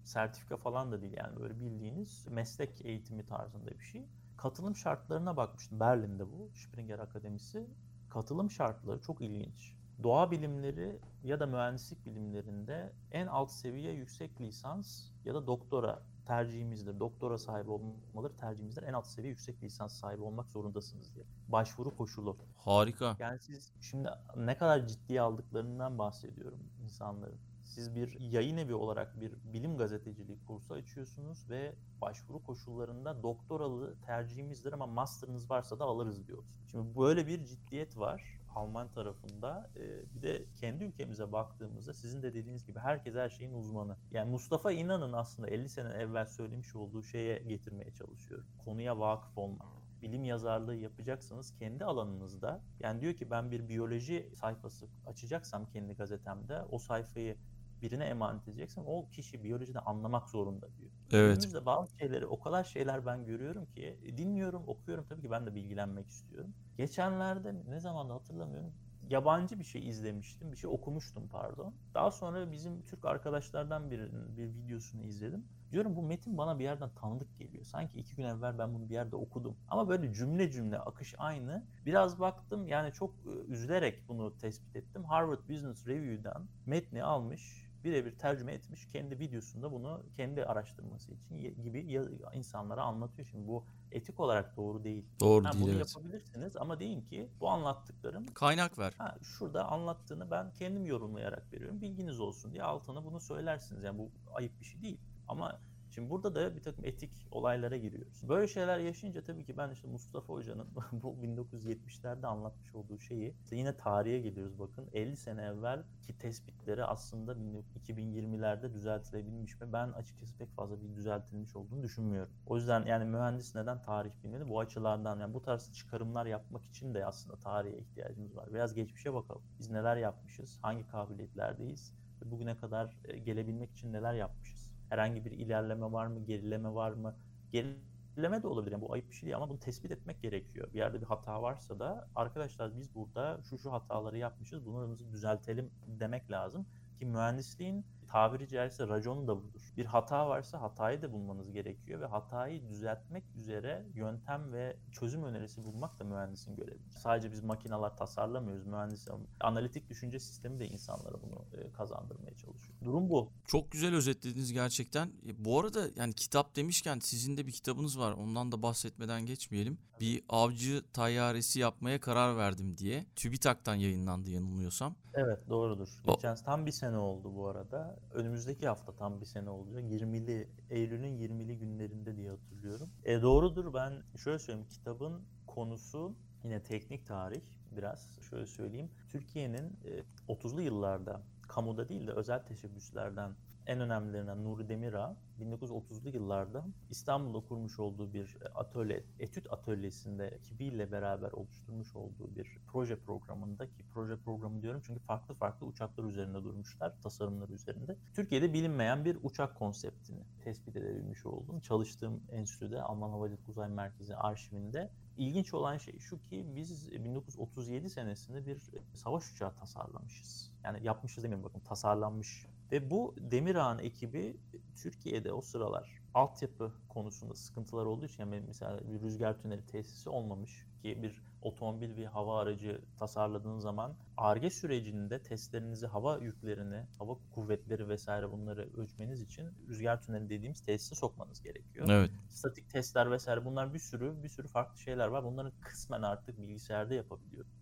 S2: Sertifika falan da değil yani böyle bildiğiniz meslek eğitimi tarzında bir şey. Katılım şartlarına bakmıştım. Berlin'de bu Springer Akademisi. Katılım şartları çok ilginç. Doğa bilimleri ya da mühendislik bilimlerinde en alt seviye yüksek lisans ya da doktora tercihimizdir. Doktora sahibi olmaları tercihimizdir. En alt seviye yüksek lisans sahibi olmak zorundasınız diye. Başvuru koşulu.
S1: Harika.
S2: Yani siz şimdi ne kadar ciddiye aldıklarından bahsediyorum insanların. Siz bir yayın evi olarak bir bilim gazeteciliği kursu açıyorsunuz ve başvuru koşullarında doktoralı tercihimizdir ama master'ınız varsa da alırız diyoruz. Şimdi böyle bir ciddiyet var Alman tarafında. Ee, bir de kendi ülkemize baktığımızda sizin de dediğiniz gibi herkes her şeyin uzmanı. Yani Mustafa İnan'ın aslında 50 sene evvel söylemiş olduğu şeye getirmeye çalışıyorum. Konuya vakıf olmak bilim yazarlığı yapacaksanız kendi alanınızda yani diyor ki ben bir biyoloji sayfası açacaksam kendi gazetemde o sayfayı birine emanet edeceksem o kişi biyolojide anlamak zorunda diyor.
S1: Evet.
S2: Günümüzde bazı şeyleri o kadar şeyler ben görüyorum ki dinliyorum, okuyorum tabii ki ben de bilgilenmek istiyorum. Geçenlerde ne zaman hatırlamıyorum yabancı bir şey izlemiştim. Bir şey okumuştum pardon. Daha sonra bizim Türk arkadaşlardan birinin bir videosunu izledim. Diyorum bu metin bana bir yerden tanıdık geliyor. Sanki iki gün evvel ben bunu bir yerde okudum. Ama böyle cümle cümle akış aynı. Biraz baktım yani çok e, üzülerek bunu tespit ettim. Harvard Business Review'dan metni almış birebir tercüme etmiş. Kendi videosunda bunu kendi araştırması için gibi insanlara anlatıyor. Şimdi bu etik olarak doğru değil.
S1: Doğru
S2: ha,
S1: değil
S2: bunu
S1: evet.
S2: yapabilirsiniz ama deyin ki bu anlattıklarım
S1: Kaynak ver.
S2: ha, şurada anlattığını ben kendim yorumlayarak veriyorum. Bilginiz olsun diye altına bunu söylersiniz. Yani bu ayıp bir şey değil. Ama Şimdi burada da bir takım etik olaylara giriyoruz. Böyle şeyler yaşayınca tabii ki ben işte Mustafa Hoca'nın *laughs* bu 1970'lerde anlatmış olduğu şeyi işte yine tarihe geliyoruz bakın 50 sene evvel ki tespitleri aslında 2020'lerde düzeltilebilmiş mi? Ben açıkçası pek fazla bir düzeltilmiş olduğunu düşünmüyorum. O yüzden yani mühendis neden tarih bilmeli? Bu açılardan yani bu tarz çıkarımlar yapmak için de aslında tarihe ihtiyacımız var. Biraz geçmişe bakalım. Biz neler yapmışız? Hangi kabiliyetlerdeyiz? Bugüne kadar e, gelebilmek için neler yapmışız? Herhangi bir ilerleme var mı, gerileme var mı? Gerileme de olabilir. Yani bu ayıp bir şey değil ama bunu tespit etmek gerekiyor. Bir yerde bir hata varsa da arkadaşlar biz burada şu şu hataları yapmışız, bunlarımızı düzeltelim demek lazım. Ki mühendisliğin tabiri caizse raconu da budur. Bir hata varsa hatayı da bulmanız gerekiyor ve hatayı düzeltmek üzere yöntem ve çözüm önerisi bulmak da mühendisin görevi. Sadece biz makineler tasarlamıyoruz. Mühendis analitik düşünce sistemi de insanlara bunu e, kazandırmaya çalışıyor. Durum bu.
S1: Çok güzel özetlediniz gerçekten. E, bu arada yani kitap demişken sizin de bir kitabınız var. Ondan da bahsetmeden geçmeyelim. Bir avcı tayyaresi yapmaya karar verdim diye. TÜBİTAK'tan yayınlandı yanılmıyorsam.
S2: Evet doğrudur. Geçen tam bir sene oldu bu arada önümüzdeki hafta tam bir sene olacak. 20'li Eylül'ün 20'li günlerinde diye hatırlıyorum. E, doğrudur ben şöyle söyleyeyim kitabın konusu yine teknik tarih biraz şöyle söyleyeyim. Türkiye'nin e, 30'lu yıllarda kamuda değil de özel teşebbüslerden en önemlilerinden Nuri Demirağ 1930'lu yıllarda İstanbul'da kurmuş olduğu bir atölye, etüt atölyesinde ekibiyle beraber oluşturmuş olduğu bir proje programında ki proje programı diyorum çünkü farklı farklı uçaklar üzerinde durmuşlar, tasarımları üzerinde. Türkiye'de bilinmeyen bir uçak konseptini tespit edebilmiş oldum. Çalıştığım enstitüde Alman Havacılık Uzay Merkezi arşivinde İlginç olan şey şu ki biz 1937 senesinde bir savaş uçağı tasarlamışız. Yani yapmışız demeyeyim bakın tasarlanmış ve bu Demirağ'ın ekibi Türkiye'de o sıralar altyapı konusunda sıkıntılar olduğu için yani mesela bir rüzgar tüneli tesisi olmamış ki bir otomobil bir hava aracı tasarladığın zaman ARGE sürecinde testlerinizi hava yüklerini, hava kuvvetleri vesaire bunları ölçmeniz için rüzgar tüneli dediğimiz tesise sokmanız gerekiyor.
S1: Evet.
S2: Statik testler vesaire bunlar bir sürü bir sürü farklı şeyler var. Bunları kısmen artık bilgisayarda yapabiliyoruz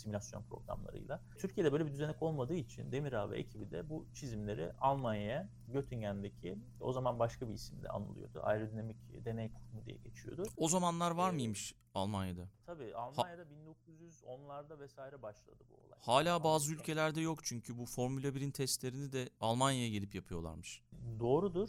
S2: simülasyon programlarıyla. Türkiye'de böyle bir düzenek olmadığı için Demir ve ekibi de bu çizimleri Almanya'ya Göttingen'deki o zaman başka bir isimle anılıyordu. Aerodinamik Deney Kurumu diye geçiyordu.
S1: O zamanlar var
S2: Ee,
S1: mıymış Almanya'da?
S2: Tabii Almanya'da 1910'larda vesaire başladı bu olay.
S1: Hala bazı ülkelerde yok çünkü bu Formula 1'in testlerini de Almanya'ya gelip yapıyorlarmış.
S2: Doğrudur.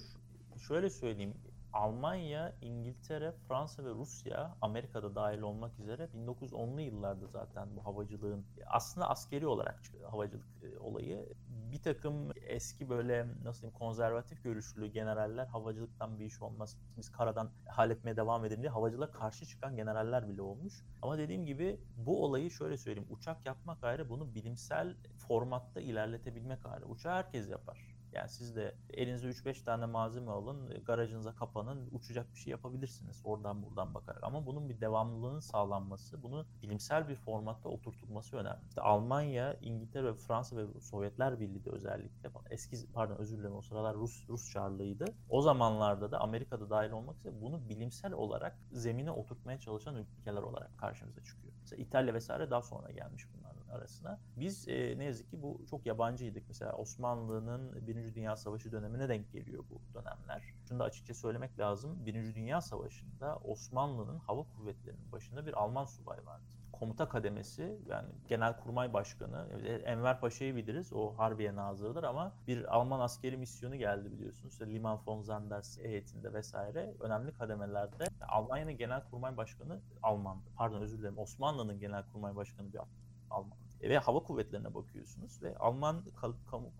S2: Şöyle söyleyeyim. Almanya, İngiltere, Fransa ve Rusya Amerika'da dahil olmak üzere 1910'lu yıllarda zaten bu havacılığın aslında askeri olarak havacılık e, olayı. Bir takım eski böyle nasıl diyeyim konservatif görüşlü generaller havacılıktan bir iş olmaz. Biz karadan halletmeye devam edelim diye havacılığa karşı çıkan generaller bile olmuş. Ama dediğim gibi bu olayı şöyle söyleyeyim. Uçak yapmak ayrı bunu bilimsel formatta ilerletebilmek ayrı. Uçağı herkes yapar. Yani siz de elinize 3-5 tane malzeme alın, garajınıza kapanın, uçacak bir şey yapabilirsiniz oradan buradan bakarak. Ama bunun bir devamlılığının sağlanması, bunu bilimsel bir formatta oturtulması önemli. İşte Almanya, İngiltere Fransa ve Sovyetler Birliği de özellikle, eski pardon özür dilerim o sıralar Rus Rus Çarlığıydı. O zamanlarda da Amerika'da dahil olmak üzere bunu bilimsel olarak zemine oturtmaya çalışan ülkeler olarak karşımıza çıkıyor. Mesela İtalya vesaire daha sonra gelmiş bunların arasına. Biz e, ne yazık ki bu çok yabancıydık. Mesela Osmanlı'nın Birinci Dünya Savaşı dönemine denk geliyor bu dönemler. Şunu da açıkça söylemek lazım. Birinci Dünya Savaşı'nda Osmanlı'nın hava kuvvetlerinin başında bir Alman subay vardı. Komuta kademesi yani Genelkurmay Başkanı Enver Paşa'yı biliriz. O Harbiye Nazırı'dır ama bir Alman askeri misyonu geldi biliyorsunuz. İşte Liman von Sanders heyetinde vesaire önemli kademelerde Almanya'nın Genelkurmay Başkanı Almandı. Pardon özür dilerim. Osmanlı'nın Genelkurmay Başkanı bir Alman. Ve hava kuvvetlerine bakıyorsunuz ve Alman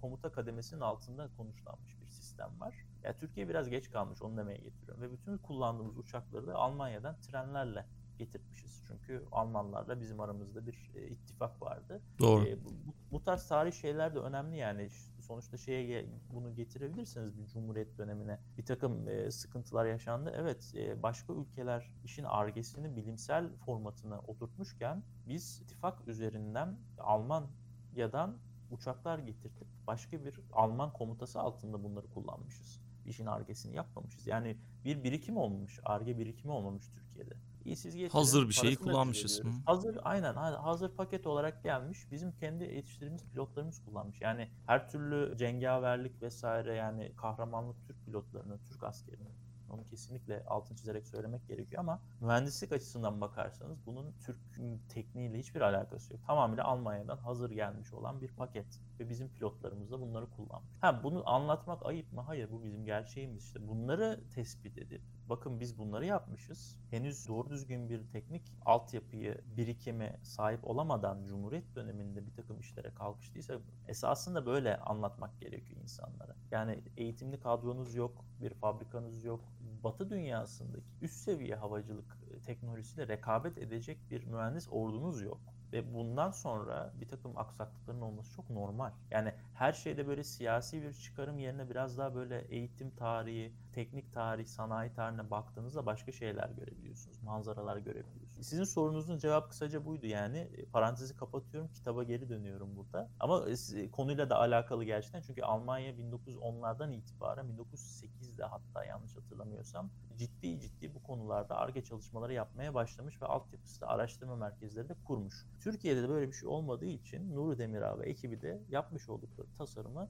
S2: komuta kademesinin altında konuşlanmış bir sistem var. Ya Türkiye biraz geç kalmış onu demeye getiriyorum. Ve bütün kullandığımız uçakları da Almanya'dan trenlerle getirtmişiz. çünkü Almanlarla bizim aramızda bir e, ittifak vardı.
S1: Doğru.
S2: E, bu, bu- bu tarz tarih şeyler de önemli yani sonuçta şeye bunu getirebilirsiniz bir cumhuriyet dönemine bir takım e, sıkıntılar yaşandı. Evet e, başka ülkeler işin argesini bilimsel formatına oturtmuşken biz ittifak üzerinden Almanya'dan uçaklar getirtip başka bir Alman komutası altında bunları kullanmışız. İşin argesini yapmamışız. Yani bir birikim olmamış, arge birikimi olmamış Türkiye'de. İyi siz getirin,
S1: Hazır bir şeyi
S2: parasını
S1: kullanmışız. Hı.
S2: Hazır aynen ha- hazır paket olarak gelmiş. Bizim kendi yetiştirdiğimiz pilotlarımız kullanmış. Yani her türlü cengaverlik vesaire yani kahramanlık Türk pilotlarının, Türk askerinin onu kesinlikle altın çizerek söylemek gerekiyor ama mühendislik açısından bakarsanız bunun Türk tekniğiyle hiçbir alakası yok. Tamamıyla Almanya'dan hazır gelmiş olan bir paket ve bizim pilotlarımız da bunları kullanmış. Ha bunu anlatmak ayıp mı? Hayır bu bizim gerçeğimiz işte. Bunları tespit edip bakın biz bunları yapmışız. Henüz doğru düzgün bir teknik altyapıyı, birikime sahip olamadan Cumhuriyet döneminde bir takım işlere kalkıştıysa esasında böyle anlatmak gerekiyor insanlara. Yani eğitimli kadronuz yok, bir fabrikanız yok. Batı dünyasındaki üst seviye havacılık e, teknolojisiyle rekabet edecek bir mühendis ordunuz yok. Ve bundan sonra bir takım aksaklıkların olması çok normal. Yani her şeyde böyle siyasi bir çıkarım yerine biraz daha böyle eğitim tarihi, teknik tarih, sanayi tarihine baktığınızda başka şeyler görebiliyorsunuz. Manzaralar görebiliyorsunuz. Sizin sorunuzun cevabı kısaca buydu yani. E, Parantezi kapatıyorum, kitaba geri dönüyorum burada. Ama e, s- konuyla da alakalı gerçekten. Çünkü Almanya 1910'lardan itibaren 1908'de hatta yanlış hatırlamıyorsam ciddi ciddi bu konularda ARGE çalışmaları yapmaya başlamış ve altyapısı da araştırma merkezleri de kurmuş. Türkiye'de de böyle bir şey olmadığı için Nuri Demirağ ve ekibi de yapmış oldukları tasarımı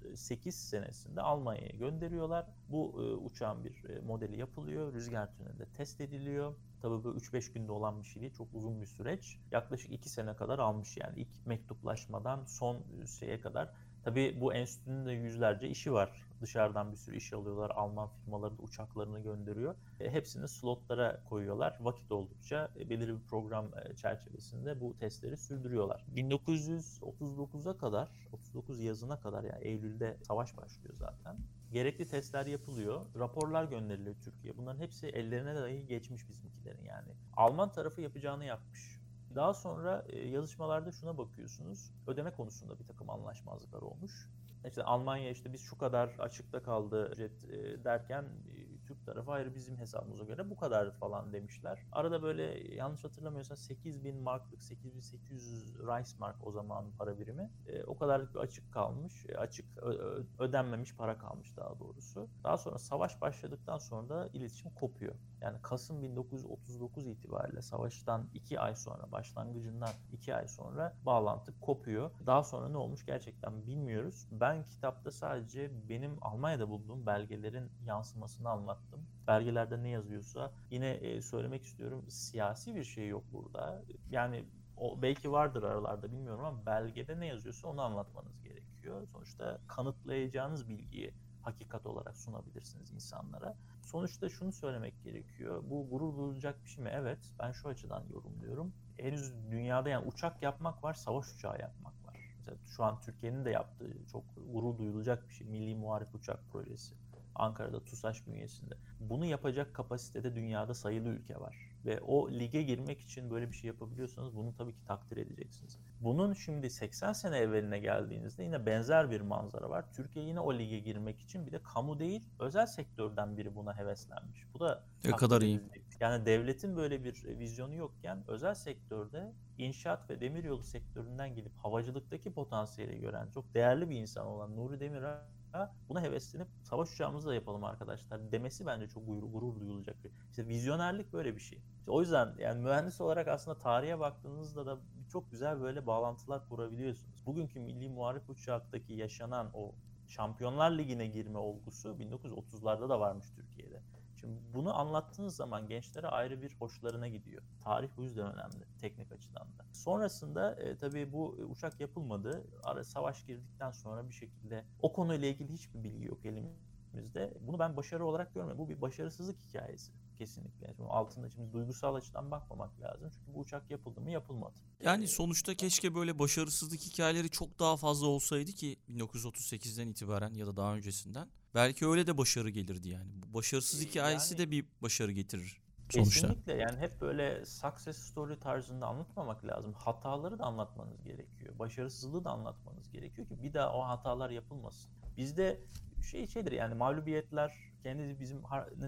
S2: 1938 senesinde Almanya'ya gönderiyorlar. Bu e, uçağın bir e, modeli yapılıyor, rüzgar tünelinde test ediliyor. Tabii bu 3-5 günde olan bir şey değil, çok uzun bir süreç. Yaklaşık 2 sene kadar almış yani ilk mektuplaşmadan son e, şeye kadar. Tabii bu enstitünün de yüzlerce işi var. Dışarıdan bir sürü iş alıyorlar. Alman firmaları da uçaklarını gönderiyor. E, hepsini slotlara koyuyorlar. Vakit oldukça e, belirli bir program e, çerçevesinde bu testleri sürdürüyorlar. 1939'a kadar, 39 yazına kadar yani Eylül'de savaş başlıyor zaten. Gerekli testler yapılıyor. Raporlar gönderiliyor Türkiye. Bunların hepsi ellerine dahi geçmiş bizimkilerin yani. Alman tarafı yapacağını yapmış. Daha sonra e, yazışmalarda şuna bakıyorsunuz. Ödeme konusunda bir takım anlaşmazlıklar olmuş. İşte Almanya işte biz şu kadar açıkta kaldı ücret e, derken e, Türk tarafı hayır bizim hesabımıza göre bu kadar falan demişler. Arada böyle yanlış hatırlamıyorsam 8000 marklık 8800 Reichsmark o zaman para birimi. E, o kadarlık bir açık kalmış. Açık ödenmemiş para kalmış daha doğrusu. Daha sonra savaş başladıktan sonra da iletişim kopuyor. Yani Kasım 1939 itibariyle savaştan 2 ay sonra başlangıcından 2 ay sonra bağlantı kopuyor. Daha sonra ne olmuş gerçekten bilmiyoruz. Ben kitapta sadece benim Almanya'da bulduğum belgelerin yansımasını anlattım. Belgelerde ne yazıyorsa yine e, söylemek istiyorum siyasi bir şey yok burada. Yani o belki vardır aralarda bilmiyorum ama belgede ne yazıyorsa onu anlatmanız gerekiyor. Sonuçta kanıtlayacağınız bilgiyi hakikat olarak sunabilirsiniz insanlara. Sonuçta şunu söylemek gerekiyor. Bu gurur duyulacak bir şey mi? Evet. Ben şu açıdan yorumluyorum. Henüz dünyada yani uçak yapmak var, savaş uçağı yapmak var. Mesela şu an Türkiye'nin de yaptığı çok gurur duyulacak bir şey. Milli Muharip Uçak Projesi. Ankara'da TUSAŞ bünyesinde. Bunu yapacak kapasitede dünyada sayılı ülke var. Ve o lige girmek için böyle bir şey yapabiliyorsanız bunu tabii ki takdir edeceksiniz. Bunun şimdi 80 sene evveline geldiğinizde yine benzer bir manzara var. Türkiye yine o lige girmek için bir de kamu değil özel sektörden biri buna heveslenmiş. Bu da
S1: Ne kadar iyi.
S2: Yani devletin böyle bir vizyonu yokken özel sektörde inşaat ve demiryolu sektöründen gelip havacılıktaki potansiyeli gören çok değerli bir insan olan Nuri Demirağ buna heveslenip savaş uçağımızı da yapalım arkadaşlar demesi bence çok gurur, gurur duyulacak bir. İşte vizyonerlik böyle bir şey. İşte o yüzden yani mühendis olarak aslında tarihe baktığınızda da çok güzel böyle bağlantılar kurabiliyorsunuz. Bugünkü Milli Muharip Uçak'taki yaşanan o Şampiyonlar Ligi'ne girme olgusu 1930'larda da varmış Türkiye'de. Şimdi bunu anlattığınız zaman gençlere ayrı bir hoşlarına gidiyor. Tarih bu yüzden önemli teknik açıdan da. Sonrasında e, tabii bu e, uçak yapılmadı. Ara savaş girdikten sonra bir şekilde o konuyla ilgili hiçbir bilgi yok elimizde. Bunu ben başarı olarak görmüyorum. Bu bir başarısızlık hikayesi kesinlikle. Şimdi altında şimdi duygusal açıdan bakmamak lazım. Çünkü bu uçak yapıldı mı yapılmadı.
S1: Yani sonuçta keşke böyle başarısızlık hikayeleri çok daha fazla olsaydı ki 1938'den itibaren ya da daha öncesinden. Belki öyle de başarı gelirdi yani. Bu başarısız
S2: Ee,
S1: hikayesi
S2: yani-
S1: de bir başarı getirir. sonuçta.
S2: Kesinlikle yani hep böyle success story tarzında anlatmamak lazım. Hataları da anlatmanız gerekiyor. Başarısızlığı da anlatmanız gerekiyor ki bir daha o hatalar yapılmasın. Bizde şey şeydir yani mağlubiyetler kendi bizim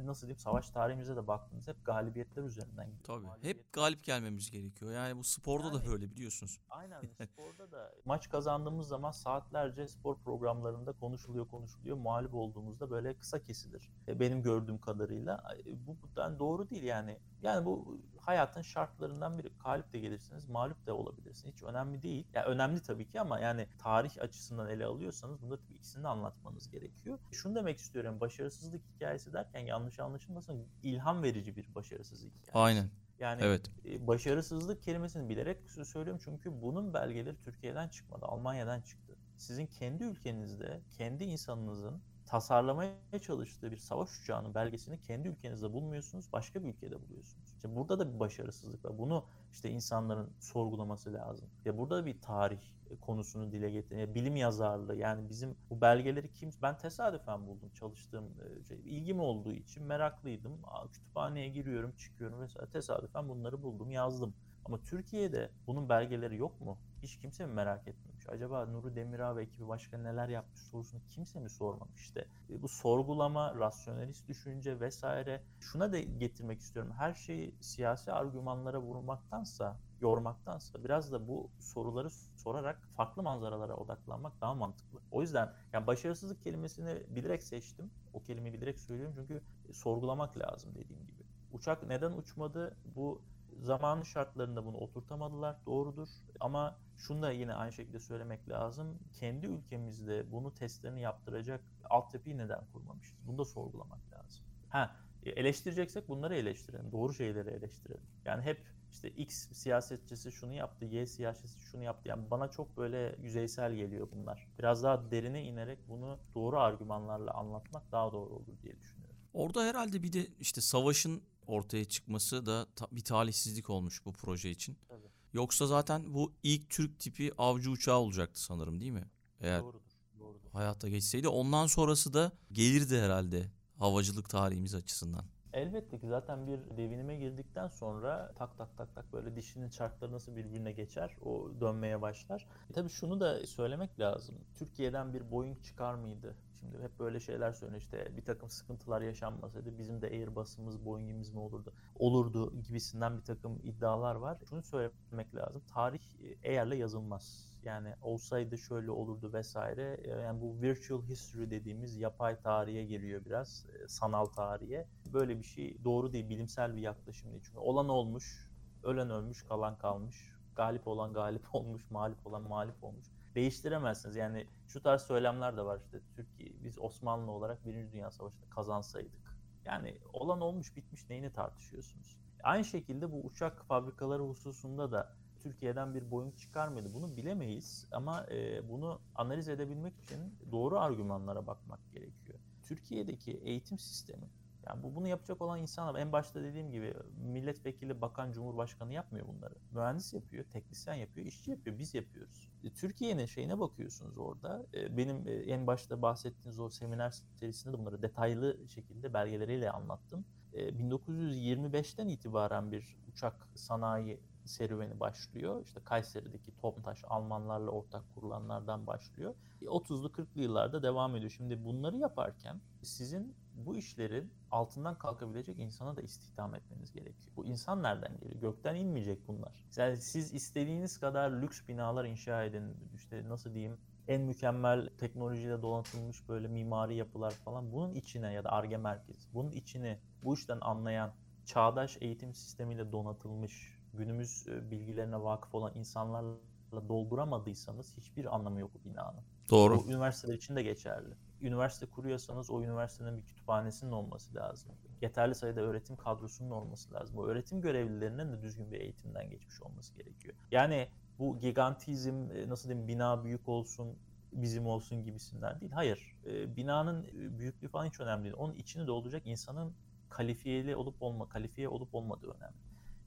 S2: nasıl diyeyim savaş tarihimize de baktığınız hep galibiyetler üzerinden gidiyor.
S1: Tabii.
S2: Mağlubiyet-
S1: Hep galip gelmemiz gerekiyor. Yani bu sporda da
S2: Yani-
S1: böyle biliyorsunuz.
S2: Aynen *laughs* sporda da maç kazandığımız zaman saatlerce spor programlarında konuşuluyor konuşuluyor. Mağlup olduğumuzda böyle kısa kesilir. E, Benim gördüğüm kadarıyla E, bu bundan doğru değil yani. Yani bu hayatın şartlarından biri. Galip de gelirsiniz, mağlup da olabilirsiniz. Hiç önemli değil. Ya önemli tabii ki ama yani tarih açısından ele alıyorsanız bunda tabii ikisini de anlatmanız gerekiyor. Şunu demek istiyorum. Başarısızlık hikayesi derken yanlış anlaşılmasın. ilham verici bir başarısızlık hikayesi.
S1: Aynen.
S2: Yani
S1: Evet.
S2: e, başarısızlık kelimesini bilerek söylüyorum çünkü bunun belgeleri Türkiye'den çıkmadı, Almanya'dan çıktı. Sizin kendi ülkenizde, kendi insanınızın tasarlamaya çalıştığı bir savaş uçağının belgesini kendi ülkenizde bulmuyorsunuz, başka bir ülkede buluyorsunuz. İşte burada da bir başarısızlık var. Bunu işte insanların sorgulaması lazım. Ya burada da bir tarih konusunu dile getiren, bilim yazarlığı yani bizim bu belgeleri kim ben tesadüfen buldum çalıştığım e, şey, ilgim olduğu için meraklıydım. Kütüphaneye giriyorum, çıkıyorum vesaire. Tesadüfen bunları buldum, yazdım. Ama Türkiye'de bunun belgeleri yok mu? Hiç kimse mi merak etmemiş? Acaba Nuri Demirağ ve ekibi başka neler yapmış sorusunu kimse mi sormamış? İşte e, bu sorgulama, rasyonelist düşünce vesaire. Şuna da getirmek istiyorum. Her şeyi siyasi argümanlara vurmaktansa, yormaktansa biraz da bu soruları sorarak farklı manzaralara odaklanmak daha mantıklı. O yüzden yani başarısızlık kelimesini bilerek seçtim. O kelimeyi bilerek söylüyorum çünkü e, sorgulamak lazım dediğim gibi. Uçak neden uçmadı? Bu zamanı şartlarında bunu oturtamadılar. Doğrudur. Ama şunu da yine aynı şekilde söylemek lazım. Kendi ülkemizde bunu testlerini yaptıracak altyapıyı neden kurmamışız? Bunu da sorgulamak lazım. Ha, e, eleştireceksek bunları eleştirelim. Doğru şeyleri eleştirelim. Yani hep işte X siyasetçisi şunu yaptı, Y siyasetçisi şunu yaptı. Yani bana çok böyle yüzeysel geliyor bunlar. Biraz daha derine inerek bunu doğru argümanlarla anlatmak daha doğru olur diye düşünüyorum.
S1: Orada herhalde bir de işte savaşın ortaya çıkması da ta- bir talihsizlik olmuş bu proje için.
S2: Tabii.
S1: Yoksa zaten bu ilk Türk tipi avcı uçağı olacaktı sanırım değil mi? Eğer
S2: Doğrudur. Doğrudur.
S1: hayata geçseydi. Ondan sonrası da gelirdi herhalde havacılık tarihimiz açısından.
S2: Elbette ki zaten bir devinime girdikten sonra tak tak tak tak böyle dişinin çarkları nasıl birbirine geçer o dönmeye başlar. E tabii şunu da söylemek lazım. Türkiye'den bir Boeing çıkar mıydı? Şimdi hep böyle şeyler söyleniyor işte bir takım sıkıntılar yaşanmasaydı bizim de Airbus'ımız, Boeing'imiz mi olurdu? Olurdu gibisinden bir takım iddialar var. Şunu söylemek lazım. Tarih e, eğerle yazılmaz. Yani olsaydı şöyle olurdu vesaire. E, Yani bu virtual history dediğimiz yapay tarihe geliyor biraz. e, Sanal tarihe. Böyle bir şey doğru değil. Bilimsel bir yaklaşım değil. Çünkü olan olmuş, ölen ölmüş, kalan kalmış. Galip olan galip *laughs* olmuş, mağlup olan mağlup olmuş. Değiştiremezsiniz. Yani şu tarz söylemler de var işte. Türkiye, biz Osmanlı olarak Birinci Dünya Savaşı'nda kazansaydık. Yani olan olmuş bitmiş neyini tartışıyorsunuz? Aynı şekilde bu uçak fabrikaları hususunda da Türkiye'den bir Boeing çıkar mıydı? Bunu bilemeyiz ama e, bunu analiz edebilmek için doğru argümanlara bakmak gerekiyor. Türkiye'deki eğitim sistemi, yani bu bunu yapacak olan insanlar, en başta dediğim gibi milletvekili, bakan, cumhurbaşkanı yapmıyor bunları. Mühendis yapıyor, teknisyen yapıyor, işçi yapıyor, biz yapıyoruz. E, Türkiye'nin şeyine bakıyorsunuz orada. E, benim e, en başta bahsettiğiniz o seminer serisinde de bunları detaylı şekilde belgeleriyle anlattım. E, 1925'ten itibaren bir uçak sanayi serüveni başlıyor. İşte Kayseri'deki Toptaş Almanlarla ortak kurulanlardan başlıyor. E, 30'lu 40'lı yıllarda devam ediyor. Şimdi bunları yaparken sizin bu işlerin altından kalkabilecek insana da istihdam etmeniz gerekiyor. Bu insan nereden geliyor? Gökten inmeyecek bunlar. Yani siz istediğiniz kadar lüks binalar inşa edin. İşte nasıl diyeyim en mükemmel teknolojiyle donatılmış böyle mimari yapılar falan bunun içine ya da ARGE merkezi bunun içine bu işten anlayan çağdaş eğitim sistemiyle donatılmış günümüz e, bilgilerine vakıf olan insanlarla dolduramadıysanız hiçbir anlamı yok bu binanın.
S1: Doğru.
S2: Bu üniversiteler için de geçerli. Üniversite kuruyorsanız o üniversitenin bir kütüphanesinin olması lazım. Yeterli sayıda öğretim kadrosunun olması lazım. O öğretim görevlilerinin de düzgün bir eğitimden geçmiş olması gerekiyor. Yani bu gigantizm e, nasıl diyeyim bina büyük olsun bizim olsun gibisinden değil. Hayır. E, binanın e, büyüklüğü falan hiç önemli değil. Onun içini dolduracak insanın kalifiyeli olup olma, kalifiye olup olmadığı önemli.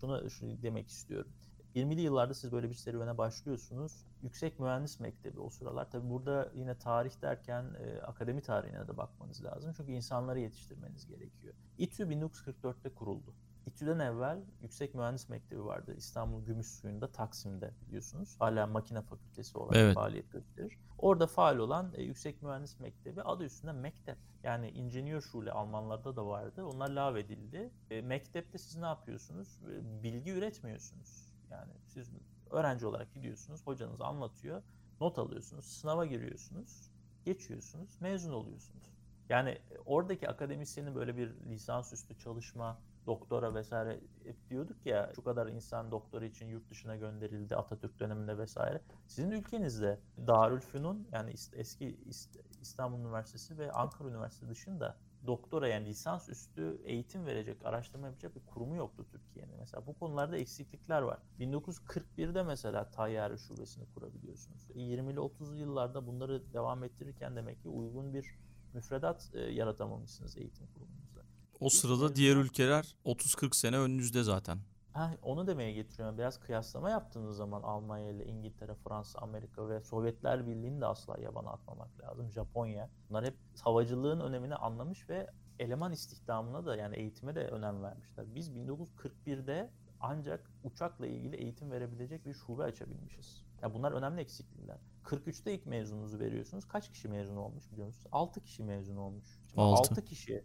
S2: Şunu, şunu demek istiyorum. 20'li yıllarda siz böyle bir serüvene başlıyorsunuz. Yüksek Mühendis Mektebi o sıralar. Tabi burada yine tarih derken e, akademi tarihine de bakmanız lazım. Çünkü insanları yetiştirmeniz gerekiyor. İTÜ 1944'te kuruldu. İTÜ'den evvel Yüksek Mühendis Mektebi vardı. İstanbul Gümüşsuyu'nda Taksim'de biliyorsunuz. Hala makine fakültesi olarak
S1: Evet.
S2: faaliyet gösterir. Orada faal olan e, Yüksek Mühendis Mektebi adı üstünde mektep. Yani Ingenieur Almanlarda da vardı. Onlar lağvedildi. E, mektepte siz ne yapıyorsunuz? E, bilgi üretmiyorsunuz. Yani siz öğrenci olarak gidiyorsunuz. Hocanız anlatıyor. Not alıyorsunuz. Sınava giriyorsunuz. Geçiyorsunuz. Mezun oluyorsunuz. Yani e, oradaki akademisyenin böyle bir lisansüstü çalışma, doktora vesaire hep diyorduk ya şu kadar insan doktora için yurt dışına gönderildi Atatürk döneminde vesaire. Sizin ülkenizde Darülfünun yani eski İst- İstanbul Üniversitesi ve Ankara Üniversitesi dışında doktora yani lisansüstü eğitim verecek, araştırma yapacak bir kurumu yoktu Türkiye'nin. Mesela bu konularda eksiklikler var. 1941'de mesela Tayyare Şubesini kurabiliyorsunuz. 20'li 30'lu yıllarda bunları devam ettirirken demek ki uygun bir müfredat e, yaratamamışsınız eğitim kurumunuzda.
S1: O sırada diğer ülkeler 30-40 sene önünüzde zaten.
S2: Ha, onu demeye getiriyorum. Biraz kıyaslama yaptığınız zaman Almanya ile İngiltere, Fransa, Amerika ve Sovyetler Birliği'ni de asla yabana atmamak lazım. Japonya. Bunlar hep havacılığın önemini anlamış ve eleman istihdamına da yani eğitime de önem vermişler. Biz 1941'de ancak uçakla ilgili eğitim verebilecek bir şube açabilmişiz. Ya bunlar önemli eksiklikler. 43'te ilk mezununuzu veriyorsunuz. Kaç kişi mezun olmuş biliyor musunuz? 6 kişi mezun olmuş. Şimdi
S1: Altı.
S2: 6 kişi.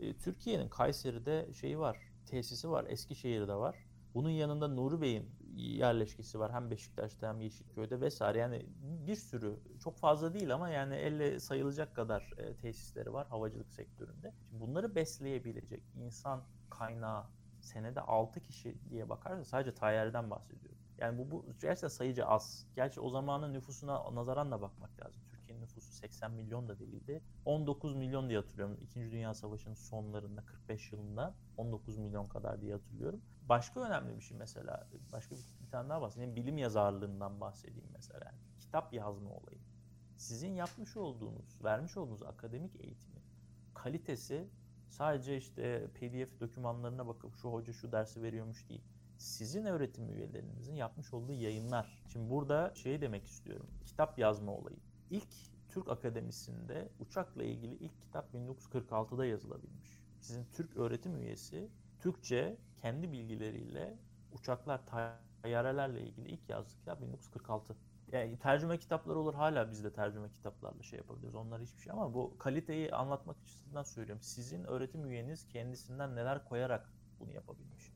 S2: E, Türkiye'nin Kayseri'de şeyi var, tesisi var, Eskişehir'de var. Bunun yanında Nuri Bey'in yerleşkesi var hem Beşiktaş'ta hem Yeşilköy'de vesaire. Yani bir sürü, çok fazla değil ama yani elle sayılacak kadar e, tesisleri var havacılık sektöründe. Şimdi bunları besleyebilecek insan kaynağı senede 6 kişi diye bakarsa sadece Tayyar'dan bahsediyorum. Yani bu, bu gerçekten sayıca az. Gerçi o zamanın nüfusuna nazaran da bakmak lazım. Türkiye'nin nüfusu 80 milyon da değildi. 19 milyon diye hatırlıyorum. İkinci Dünya Savaşı'nın sonlarında 45 yılında 19 milyon kadar diye hatırlıyorum. Başka önemli bir şey mesela, başka bir, bir tane daha bahsedeyim. Bilim yazarlığından bahsedeyim mesela. Kitap yazma olayı. Sizin yapmış olduğunuz, vermiş olduğunuz akademik eğitimin kalitesi sadece işte PDF dokümanlarına bakıp şu hoca şu dersi veriyormuş değil. Sizin öğretim üyelerinizin yapmış olduğu yayınlar. Şimdi burada şey demek istiyorum. Kitap yazma olayı. İlk Türk Akademisi'nde uçakla ilgili ilk kitap 1946'da yazılabilmiş. Sizin Türk öğretim üyesi Türkçe kendi bilgileriyle uçaklar, tayyarelerle ilgili ilk yazdığı kitap 1946. Yani tercüme kitapları olur hala biz de tercüme kitaplarla şey yapabiliriz. Onlar hiçbir şey ama bu kaliteyi anlatmak açısından söylüyorum. Sizin öğretim üyeniz kendisinden neler koyarak bunu yapabilmiş.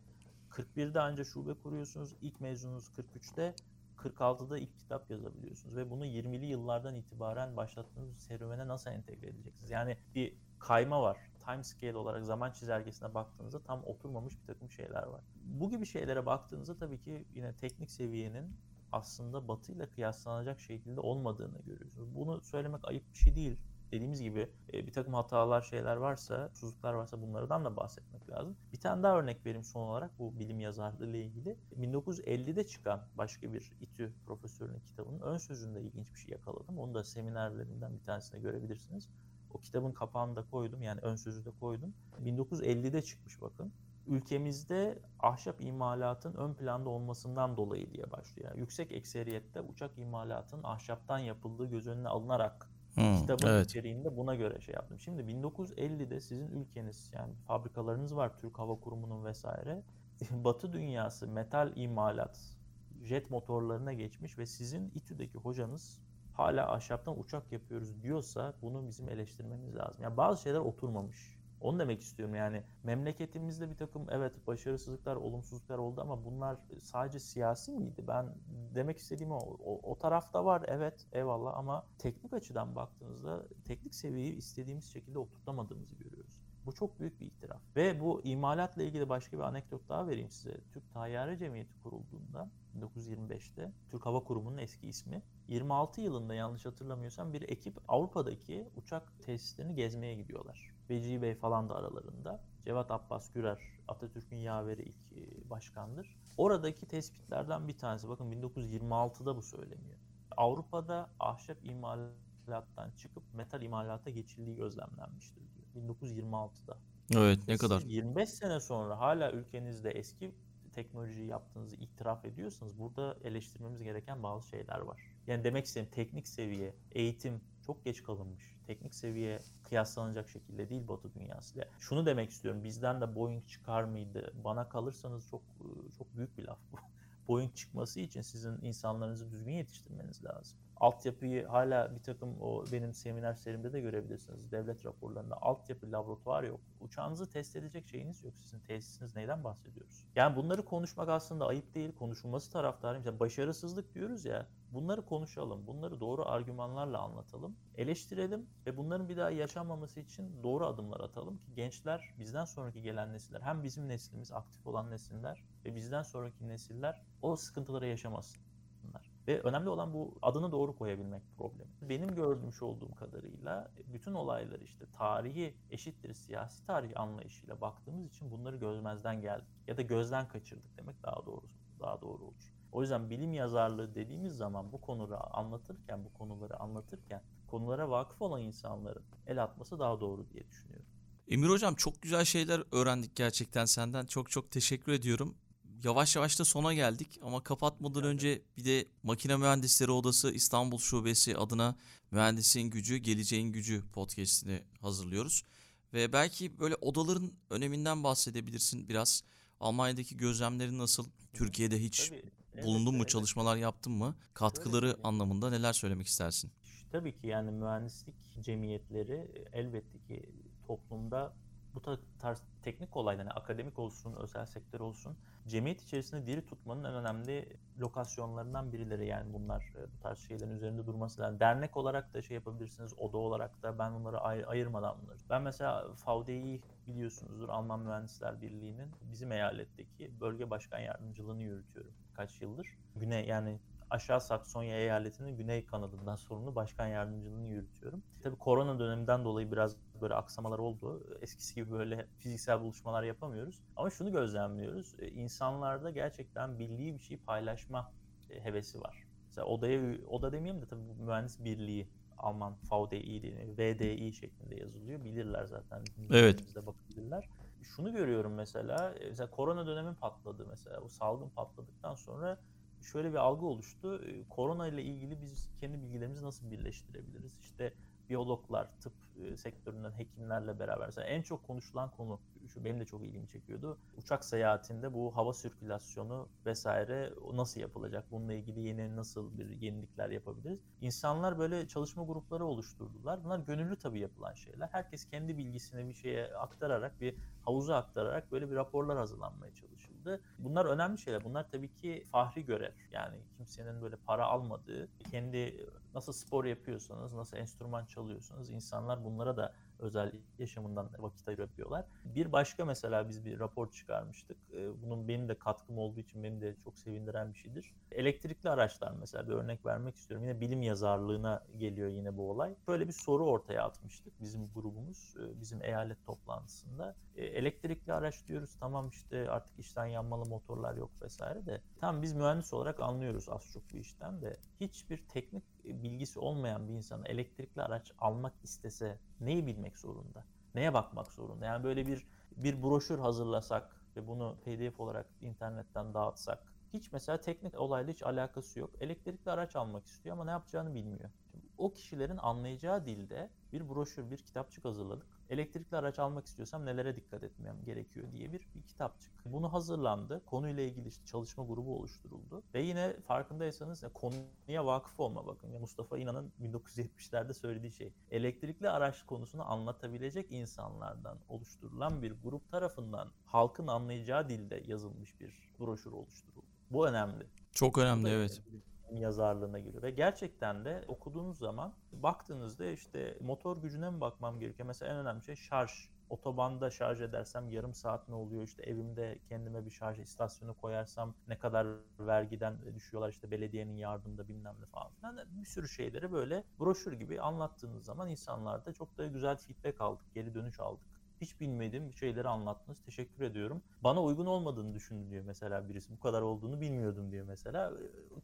S2: 41'de anca şube kuruyorsunuz. İlk mezununuz 43'te. 46'da ilk kitap yazabiliyorsunuz ve bunu 20'li yıllardan itibaren başlattığınız serüvene nasıl entegre edeceksiniz? Yani bir kayma var. Time scale olarak zaman çizelgesine baktığınızda tam oturmamış bir takım şeyler var. Bu gibi şeylere baktığınızda tabii ki yine teknik seviyenin aslında Batı ile kıyaslanacak şekilde olmadığını görüyorsunuz. Bunu söylemek ayıp bir şey değil. Dediğimiz gibi e, bir takım hatalar, şeyler varsa, susuzluklar varsa bunlardan da bahsetmek lazım. Bir tane daha örnek vereyim son olarak bu bilim yazarlığı ile ilgili. 1950'de çıkan başka bir İTÜ profesörünün kitabının ön sözünde ilginç bir şey yakaladım. Onu da seminerlerinden bir tanesinde görebilirsiniz. O kitabın kapağını da koydum yani ön sözü de koydum. 1950'de çıkmış bakın ülkemizde ahşap imalatın ön planda olmasından dolayı diye başlıyor. Yani yüksek ekseriyette uçak imalatının ahşaptan yapıldığı göz önüne alınarak
S1: Hmm,
S2: kitabın
S1: evet.
S2: içeriğinde buna göre şey yaptım. Şimdi 1950'de sizin ülkeniz yani fabrikalarınız var Türk Hava Kurumu'nun vesaire. *laughs* Batı dünyası metal imalat jet motorlarına geçmiş ve sizin İTÜ'deki hocanız hala ahşaptan uçak yapıyoruz diyorsa bunu bizim eleştirmemiz lazım. Yani bazı şeyler oturmamış. Onu demek istiyorum yani memleketimizde bir takım evet başarısızlıklar, olumsuzluklar oldu ama bunlar sadece siyasi miydi? Ben demek istediğim o, o, o tarafta var evet eyvallah ama teknik açıdan baktığınızda teknik seviyeyi istediğimiz şekilde oturtamadığımızı görüyoruz. Bu çok büyük bir itiraf. Ve bu imalatla ilgili başka bir anekdot daha vereyim size. Türk Tayyare Cemiyeti kurulduğunda 1925'te Türk Hava Kurumu'nun eski ismi 26 yılında yanlış hatırlamıyorsam bir ekip Avrupa'daki uçak tesislerini gezmeye gidiyorlar. Vecihi Bey falan da aralarında. Cevat Abbas Gürer, Atatürk'ün yaveri ilk e, başkandır. Oradaki tespitlerden bir tanesi, bakın 1926'da bu söyleniyor. Avrupa'da ahşap imalattan çıkıp metal imalata geçildiği gözlemlenmiştir diyor. 1926'da.
S1: Evet ne
S2: Siz
S1: kadar.
S2: 25 sene sonra hala ülkenizde eski teknolojiyi yaptığınızı itiraf ediyorsanız burada eleştirmemiz gereken bazı şeyler var. Yani demek istediğim teknik seviye, eğitim çok geç kalınmış. Teknik seviye kıyaslanacak şekilde değil Batı dünyasıyla. Şunu demek istiyorum. Bizden de Boeing çıkar mıydı? Bana kalırsanız çok çok büyük bir laf bu. *laughs* Boeing çıkması için sizin insanlarınızı düzgün yetiştirmeniz lazım. Altyapıyı hala bir takım o benim seminer serimde de görebilirsiniz. Devlet raporlarında altyapı laboratuvar yok. Uçağınızı test edecek şeyiniz yok. Sizin tesisiniz neyden bahsediyoruz? Yani bunları konuşmak aslında ayıp değil. Konuşulması taraftarıyım. Yani başarısızlık diyoruz ya. Bunları konuşalım. Bunları doğru argümanlarla anlatalım. Eleştirelim ve bunların bir daha yaşanmaması için doğru adımlar atalım ki gençler bizden sonraki gelen nesiller hem bizim neslimiz aktif olan nesiller ve bizden sonraki nesiller o sıkıntıları yaşamasınlar. Ve önemli olan bu adını doğru koyabilmek problemi. Benim görmüş olduğum kadarıyla bütün olaylar işte tarihi eşittir siyasi tarih anlayışıyla baktığımız için bunları gözmezden geldik ya da gözden kaçırdık demek daha doğru daha doğru olur. O yüzden bilim yazarlığı dediğimiz zaman bu konuları anlatırken, bu konuları anlatırken konulara vakıf olan insanların el atması daha doğru diye düşünüyorum.
S1: Emir Hocam çok güzel şeyler öğrendik gerçekten senden. Çok çok teşekkür ediyorum. Yavaş yavaş da sona geldik ama kapatmadan önce bir de Makine Mühendisleri Odası İstanbul Şubesi adına Mühendisin Gücü, Geleceğin Gücü podcastini hazırlıyoruz. Ve belki böyle odaların öneminden bahsedebilirsin biraz. Almanya'daki gözlemlerin nasıl? Türkiye'de hiç
S2: Tabii, evet,
S1: bulundun mu,
S2: evet.
S1: çalışmalar yaptın mı? Katkıları
S2: ki-
S1: anlamında neler söylemek istersin?
S2: Tabii ki yani mühendislik cemiyetleri elbette ki toplumda bu ta- tarz teknik olaylar, yani akademik olsun, özel sektör olsun, cemiyet içerisinde diri tutmanın en önemli lokasyonlarından birileri yani bunlar e, bu tarz şeylerin üzerinde durması lazım. Dernek olarak da şey yapabilirsiniz, oda olarak da ben bunları ay- ayırmadan bunları. Ben mesela VDI biliyorsunuzdur Alman Mühendisler Birliği'nin bizim eyaletteki bölge başkan yardımcılığını yürütüyorum kaç yıldır. Güney yani Aşağı Saksonya eyaletinin güney kanadından sorumlu başkan yardımcılığını yürütüyorum. Tabii korona döneminden dolayı biraz böyle aksamalar oldu. Eskisi gibi böyle fiziksel buluşmalar yapamıyoruz. Ama şunu gözlemliyoruz. e, İnsanlarda gerçekten bildiği bir şeyi paylaşma e, hevesi var. Mesela odaya, oda demeyeyim de tabii bu mühendis birliği Alman VDI. VDI şeklinde yazılıyor. Bilirler zaten. de bakabilirler. Şunu görüyorum mesela. e, Mesela korona dönemi patladı mesela. Bu salgın patladıktan sonra şöyle bir algı oluştu. Korona ile ilgili biz kendi bilgilerimizi nasıl birleştirebiliriz? İşte biyologlar, tıp e, sektöründen hekimlerle beraber. Mesela en çok konuşulan konu, şu benim de çok ilgimi çekiyordu. Uçak seyahatinde bu hava sirkülasyonu vesaire nasıl yapılacak? Bununla ilgili yeni nasıl bir yenilikler yapabiliriz? İnsanlar böyle çalışma grupları oluşturdular. Bunlar gönüllü tabii yapılan şeyler. Herkes kendi bilgisini bir şeye aktararak, bir havuza aktararak böyle bir raporlar hazırlanmaya çalışıldı. Bunlar önemli şeyler. Bunlar tabii ki fahri görev. Yani kimsenin böyle para almadığı, kendi nasıl spor yapıyorsanız, nasıl enstrüman çalıyorsanız insanlar bunlara da özel yaşamından vakit ayırabiliyorlar. Bir başka mesela biz bir rapor çıkarmıştık. Ee, Bunun benim de katkım olduğu için beni de çok sevindiren bir şeydir. Elektrikli araçlar mesela bir örnek vermek istiyorum. Yine bilim yazarlığına geliyor yine bu olay. Böyle bir soru ortaya atmıştık bizim grubumuz, e, bizim eyalet toplantısında. E, Elektrikli araç diyoruz tamam işte artık işten yanmalı motorlar yok vesaire de. Tamam biz mühendis olarak anlıyoruz az çok bu işten de. Hiçbir teknik bilgisi olmayan bir insan elektrikli araç almak istese neyi bilmek zorunda? Neye bakmak zorunda? Yani böyle bir bir broşür hazırlasak ve bunu PDF olarak internetten dağıtsak hiç mesela teknik olayla hiç alakası yok. Elektrikli araç almak istiyor ama ne yapacağını bilmiyor. O kişilerin anlayacağı dilde bir broşür, bir kitapçık hazırladık. Elektrikli araç almak istiyorsam nelere dikkat etmem gerekiyor diye bir, bir kitapçık. Bunu hazırlandı. Konuyla ilgili işte çalışma grubu oluşturuldu. Ve yine farkındaysanız ya konuya vakıf olma bakın. Ya Mustafa İnan'ın 1970'lerde söylediği şey. Elektrikli araç konusunu anlatabilecek insanlardan oluşturulan bir grup tarafından halkın anlayacağı dilde yazılmış bir broşür oluşturuldu. Bu önemli.
S1: Çok önemli evet.
S2: Yazarlığına giriyor. Ve gerçekten de okuduğunuz zaman baktığınızda işte motor gücüne mi bakmam gerekiyor? Mesela en önemli şey şarj. Otobanda şarj edersem yarım saat ne oluyor? İşte evimde kendime bir şarj istasyonu koyarsam ne kadar vergiden düşüyorlar işte belediyenin yardımında bilmem ne falan filan. Bir sürü şeyleri böyle broşür gibi anlattığınız zaman insanlarda çok da güzel feedback aldık, geri dönüş aldık hiç bilmediğim şeyleri anlattınız. Teşekkür ediyorum. Bana uygun olmadığını düşündü diyor mesela birisi. Bu kadar olduğunu bilmiyordum diyor mesela.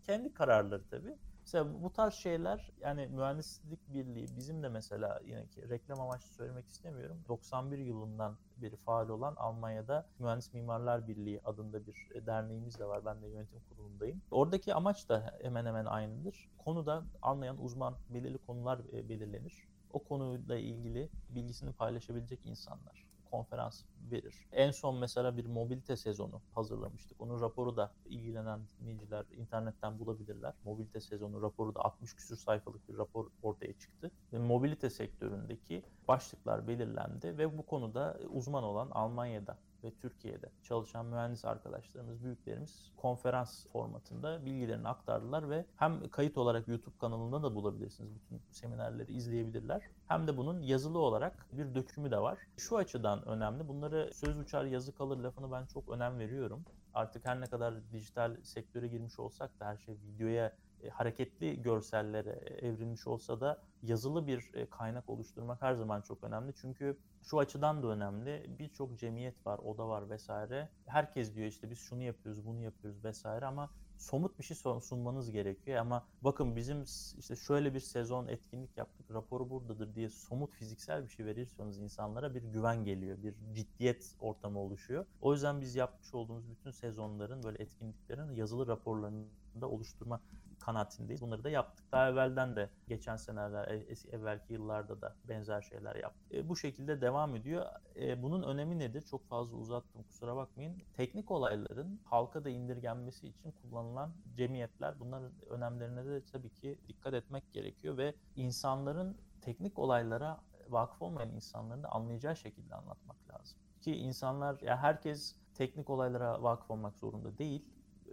S2: Kendi kararları tabii. Mesela bu tarz şeyler yani mühendislik birliği bizim de mesela yine ki reklam amaçlı söylemek istemiyorum. 91 yılından beri faal olan Almanya'da Mühendis Mimarlar Birliği adında bir e, derneğimiz de var. Ben de yönetim kurulundayım. Oradaki amaç da hemen hemen aynıdır. Konuda anlayan uzman belirli konular e, belirlenir. O konuyla ilgili bilgisini paylaşabilecek insanlar konferans verir. En son mesela bir mobilite sezonu hazırlamıştık. Onun raporu da ilgilenen dinleyiciler internetten bulabilirler. Mobilite sezonu raporu da 60 küsür sayfalık bir rapor ortaya çıktı. Ve mobilite sektöründeki başlıklar belirlendi ve bu konuda uzman olan Almanya'da ve Türkiye'de çalışan mühendis arkadaşlarımız, büyüklerimiz konferans formatında bilgilerini aktardılar ve hem kayıt olarak YouTube kanalında da bulabilirsiniz. Bütün seminerleri izleyebilirler. Hem de bunun yazılı olarak bir dökümü de var. Şu açıdan önemli. Bunları söz uçar yazı kalır lafını ben çok önem veriyorum. Artık her ne kadar dijital sektöre girmiş olsak da her şey videoya e, hareketli görsellere evrilmiş olsa da yazılı bir e, kaynak oluşturmak her zaman çok önemli. Çünkü şu açıdan da önemli. Birçok cemiyet var, oda var vesaire. Herkes diyor işte biz şunu yapıyoruz, bunu yapıyoruz vesaire ama somut bir şey sunmanız gerekiyor ama bakın bizim işte şöyle bir sezon etkinlik yaptık raporu buradadır diye somut fiziksel bir şey verirseniz insanlara bir güven geliyor bir ciddiyet ortamı oluşuyor. O yüzden biz yapmış olduğumuz bütün sezonların böyle etkinliklerin yazılı raporlarını da oluşturma kanaatindeyiz. Bunları da yaptık. Daha evvelden de geçen seneler, e, evvelki yıllarda da benzer şeyler yaptık. E, bu şekilde devam ediyor. E, bunun önemi nedir? Çok fazla uzattım kusura bakmayın. Teknik olayların halka da indirgenmesi için kullanılan cemiyetler bunların önemlerine de tabii ki dikkat etmek gerekiyor ve insanların teknik olaylara vakıf olmayan insanların da anlayacağı şekilde anlatmak lazım. Ki insanlar, ya herkes teknik olaylara vakıf olmak zorunda değil.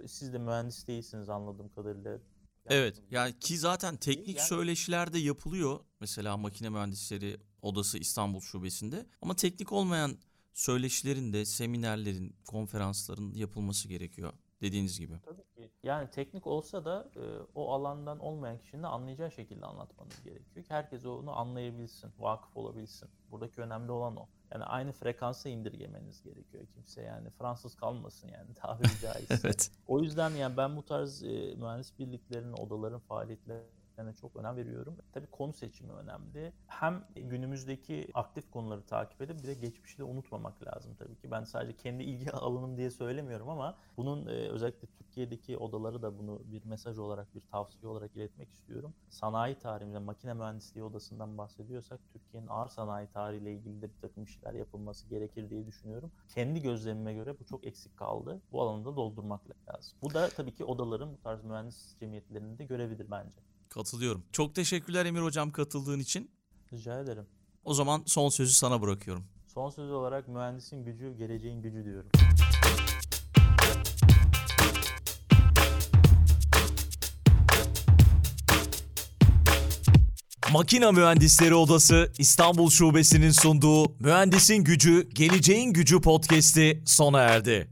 S2: Siz de mühendis değilsiniz anladığım kadarıyla.
S1: Evet yani ki zaten teknik söyleşiler de yapılıyor. Mesela makine mühendisleri odası İstanbul şubesinde. Ama teknik olmayan söyleşilerin de seminerlerin, konferansların yapılması gerekiyor dediğiniz gibi.
S2: Tabii ki. Yani teknik olsa da e, o alandan olmayan kişinin de anlayacağı şekilde anlatmanız gerekiyor ki herkes onu anlayabilsin, vakıf olabilsin. Buradaki önemli olan o. Yani aynı frekansa indirgemeniz gerekiyor kimse yani Fransız kalmasın yani *laughs* tabiri *laughs* caizse.
S1: evet.
S2: O yüzden yani ben bu tarz e, mühendis birliklerinin, odaların faaliyetleri çok önem veriyorum. Tabii konu seçimi önemli. Hem günümüzdeki aktif konuları takip edip bir de geçmişi de unutmamak lazım tabii ki. Ben sadece kendi ilgi *laughs* alanım diye söylemiyorum ama bunun özellikle Türkiye'deki odaları da bunu bir mesaj olarak, bir tavsiye olarak iletmek istiyorum. Sanayi tarihinde makine mühendisliği odasından bahsediyorsak Türkiye'nin ağır sanayi tarihiyle ilgili de bir takım işler yapılması gerekir diye düşünüyorum. Kendi gözlemime göre bu çok eksik kaldı. Bu alanı da doldurmak lazım. Bu da tabii ki odaların bu tarz mühendis cemiyetlerinin de görevidir bence.
S1: Katılıyorum. Çok teşekkürler Emir Hocam katıldığın için.
S2: Rica ederim.
S1: O zaman son sözü sana bırakıyorum.
S2: Son söz olarak mühendisin gücü, geleceğin gücü diyorum.
S1: Makina Mühendisleri Odası İstanbul Şubesi'nin sunduğu Mühendisin Gücü, Geleceğin Gücü podcast'i sona erdi.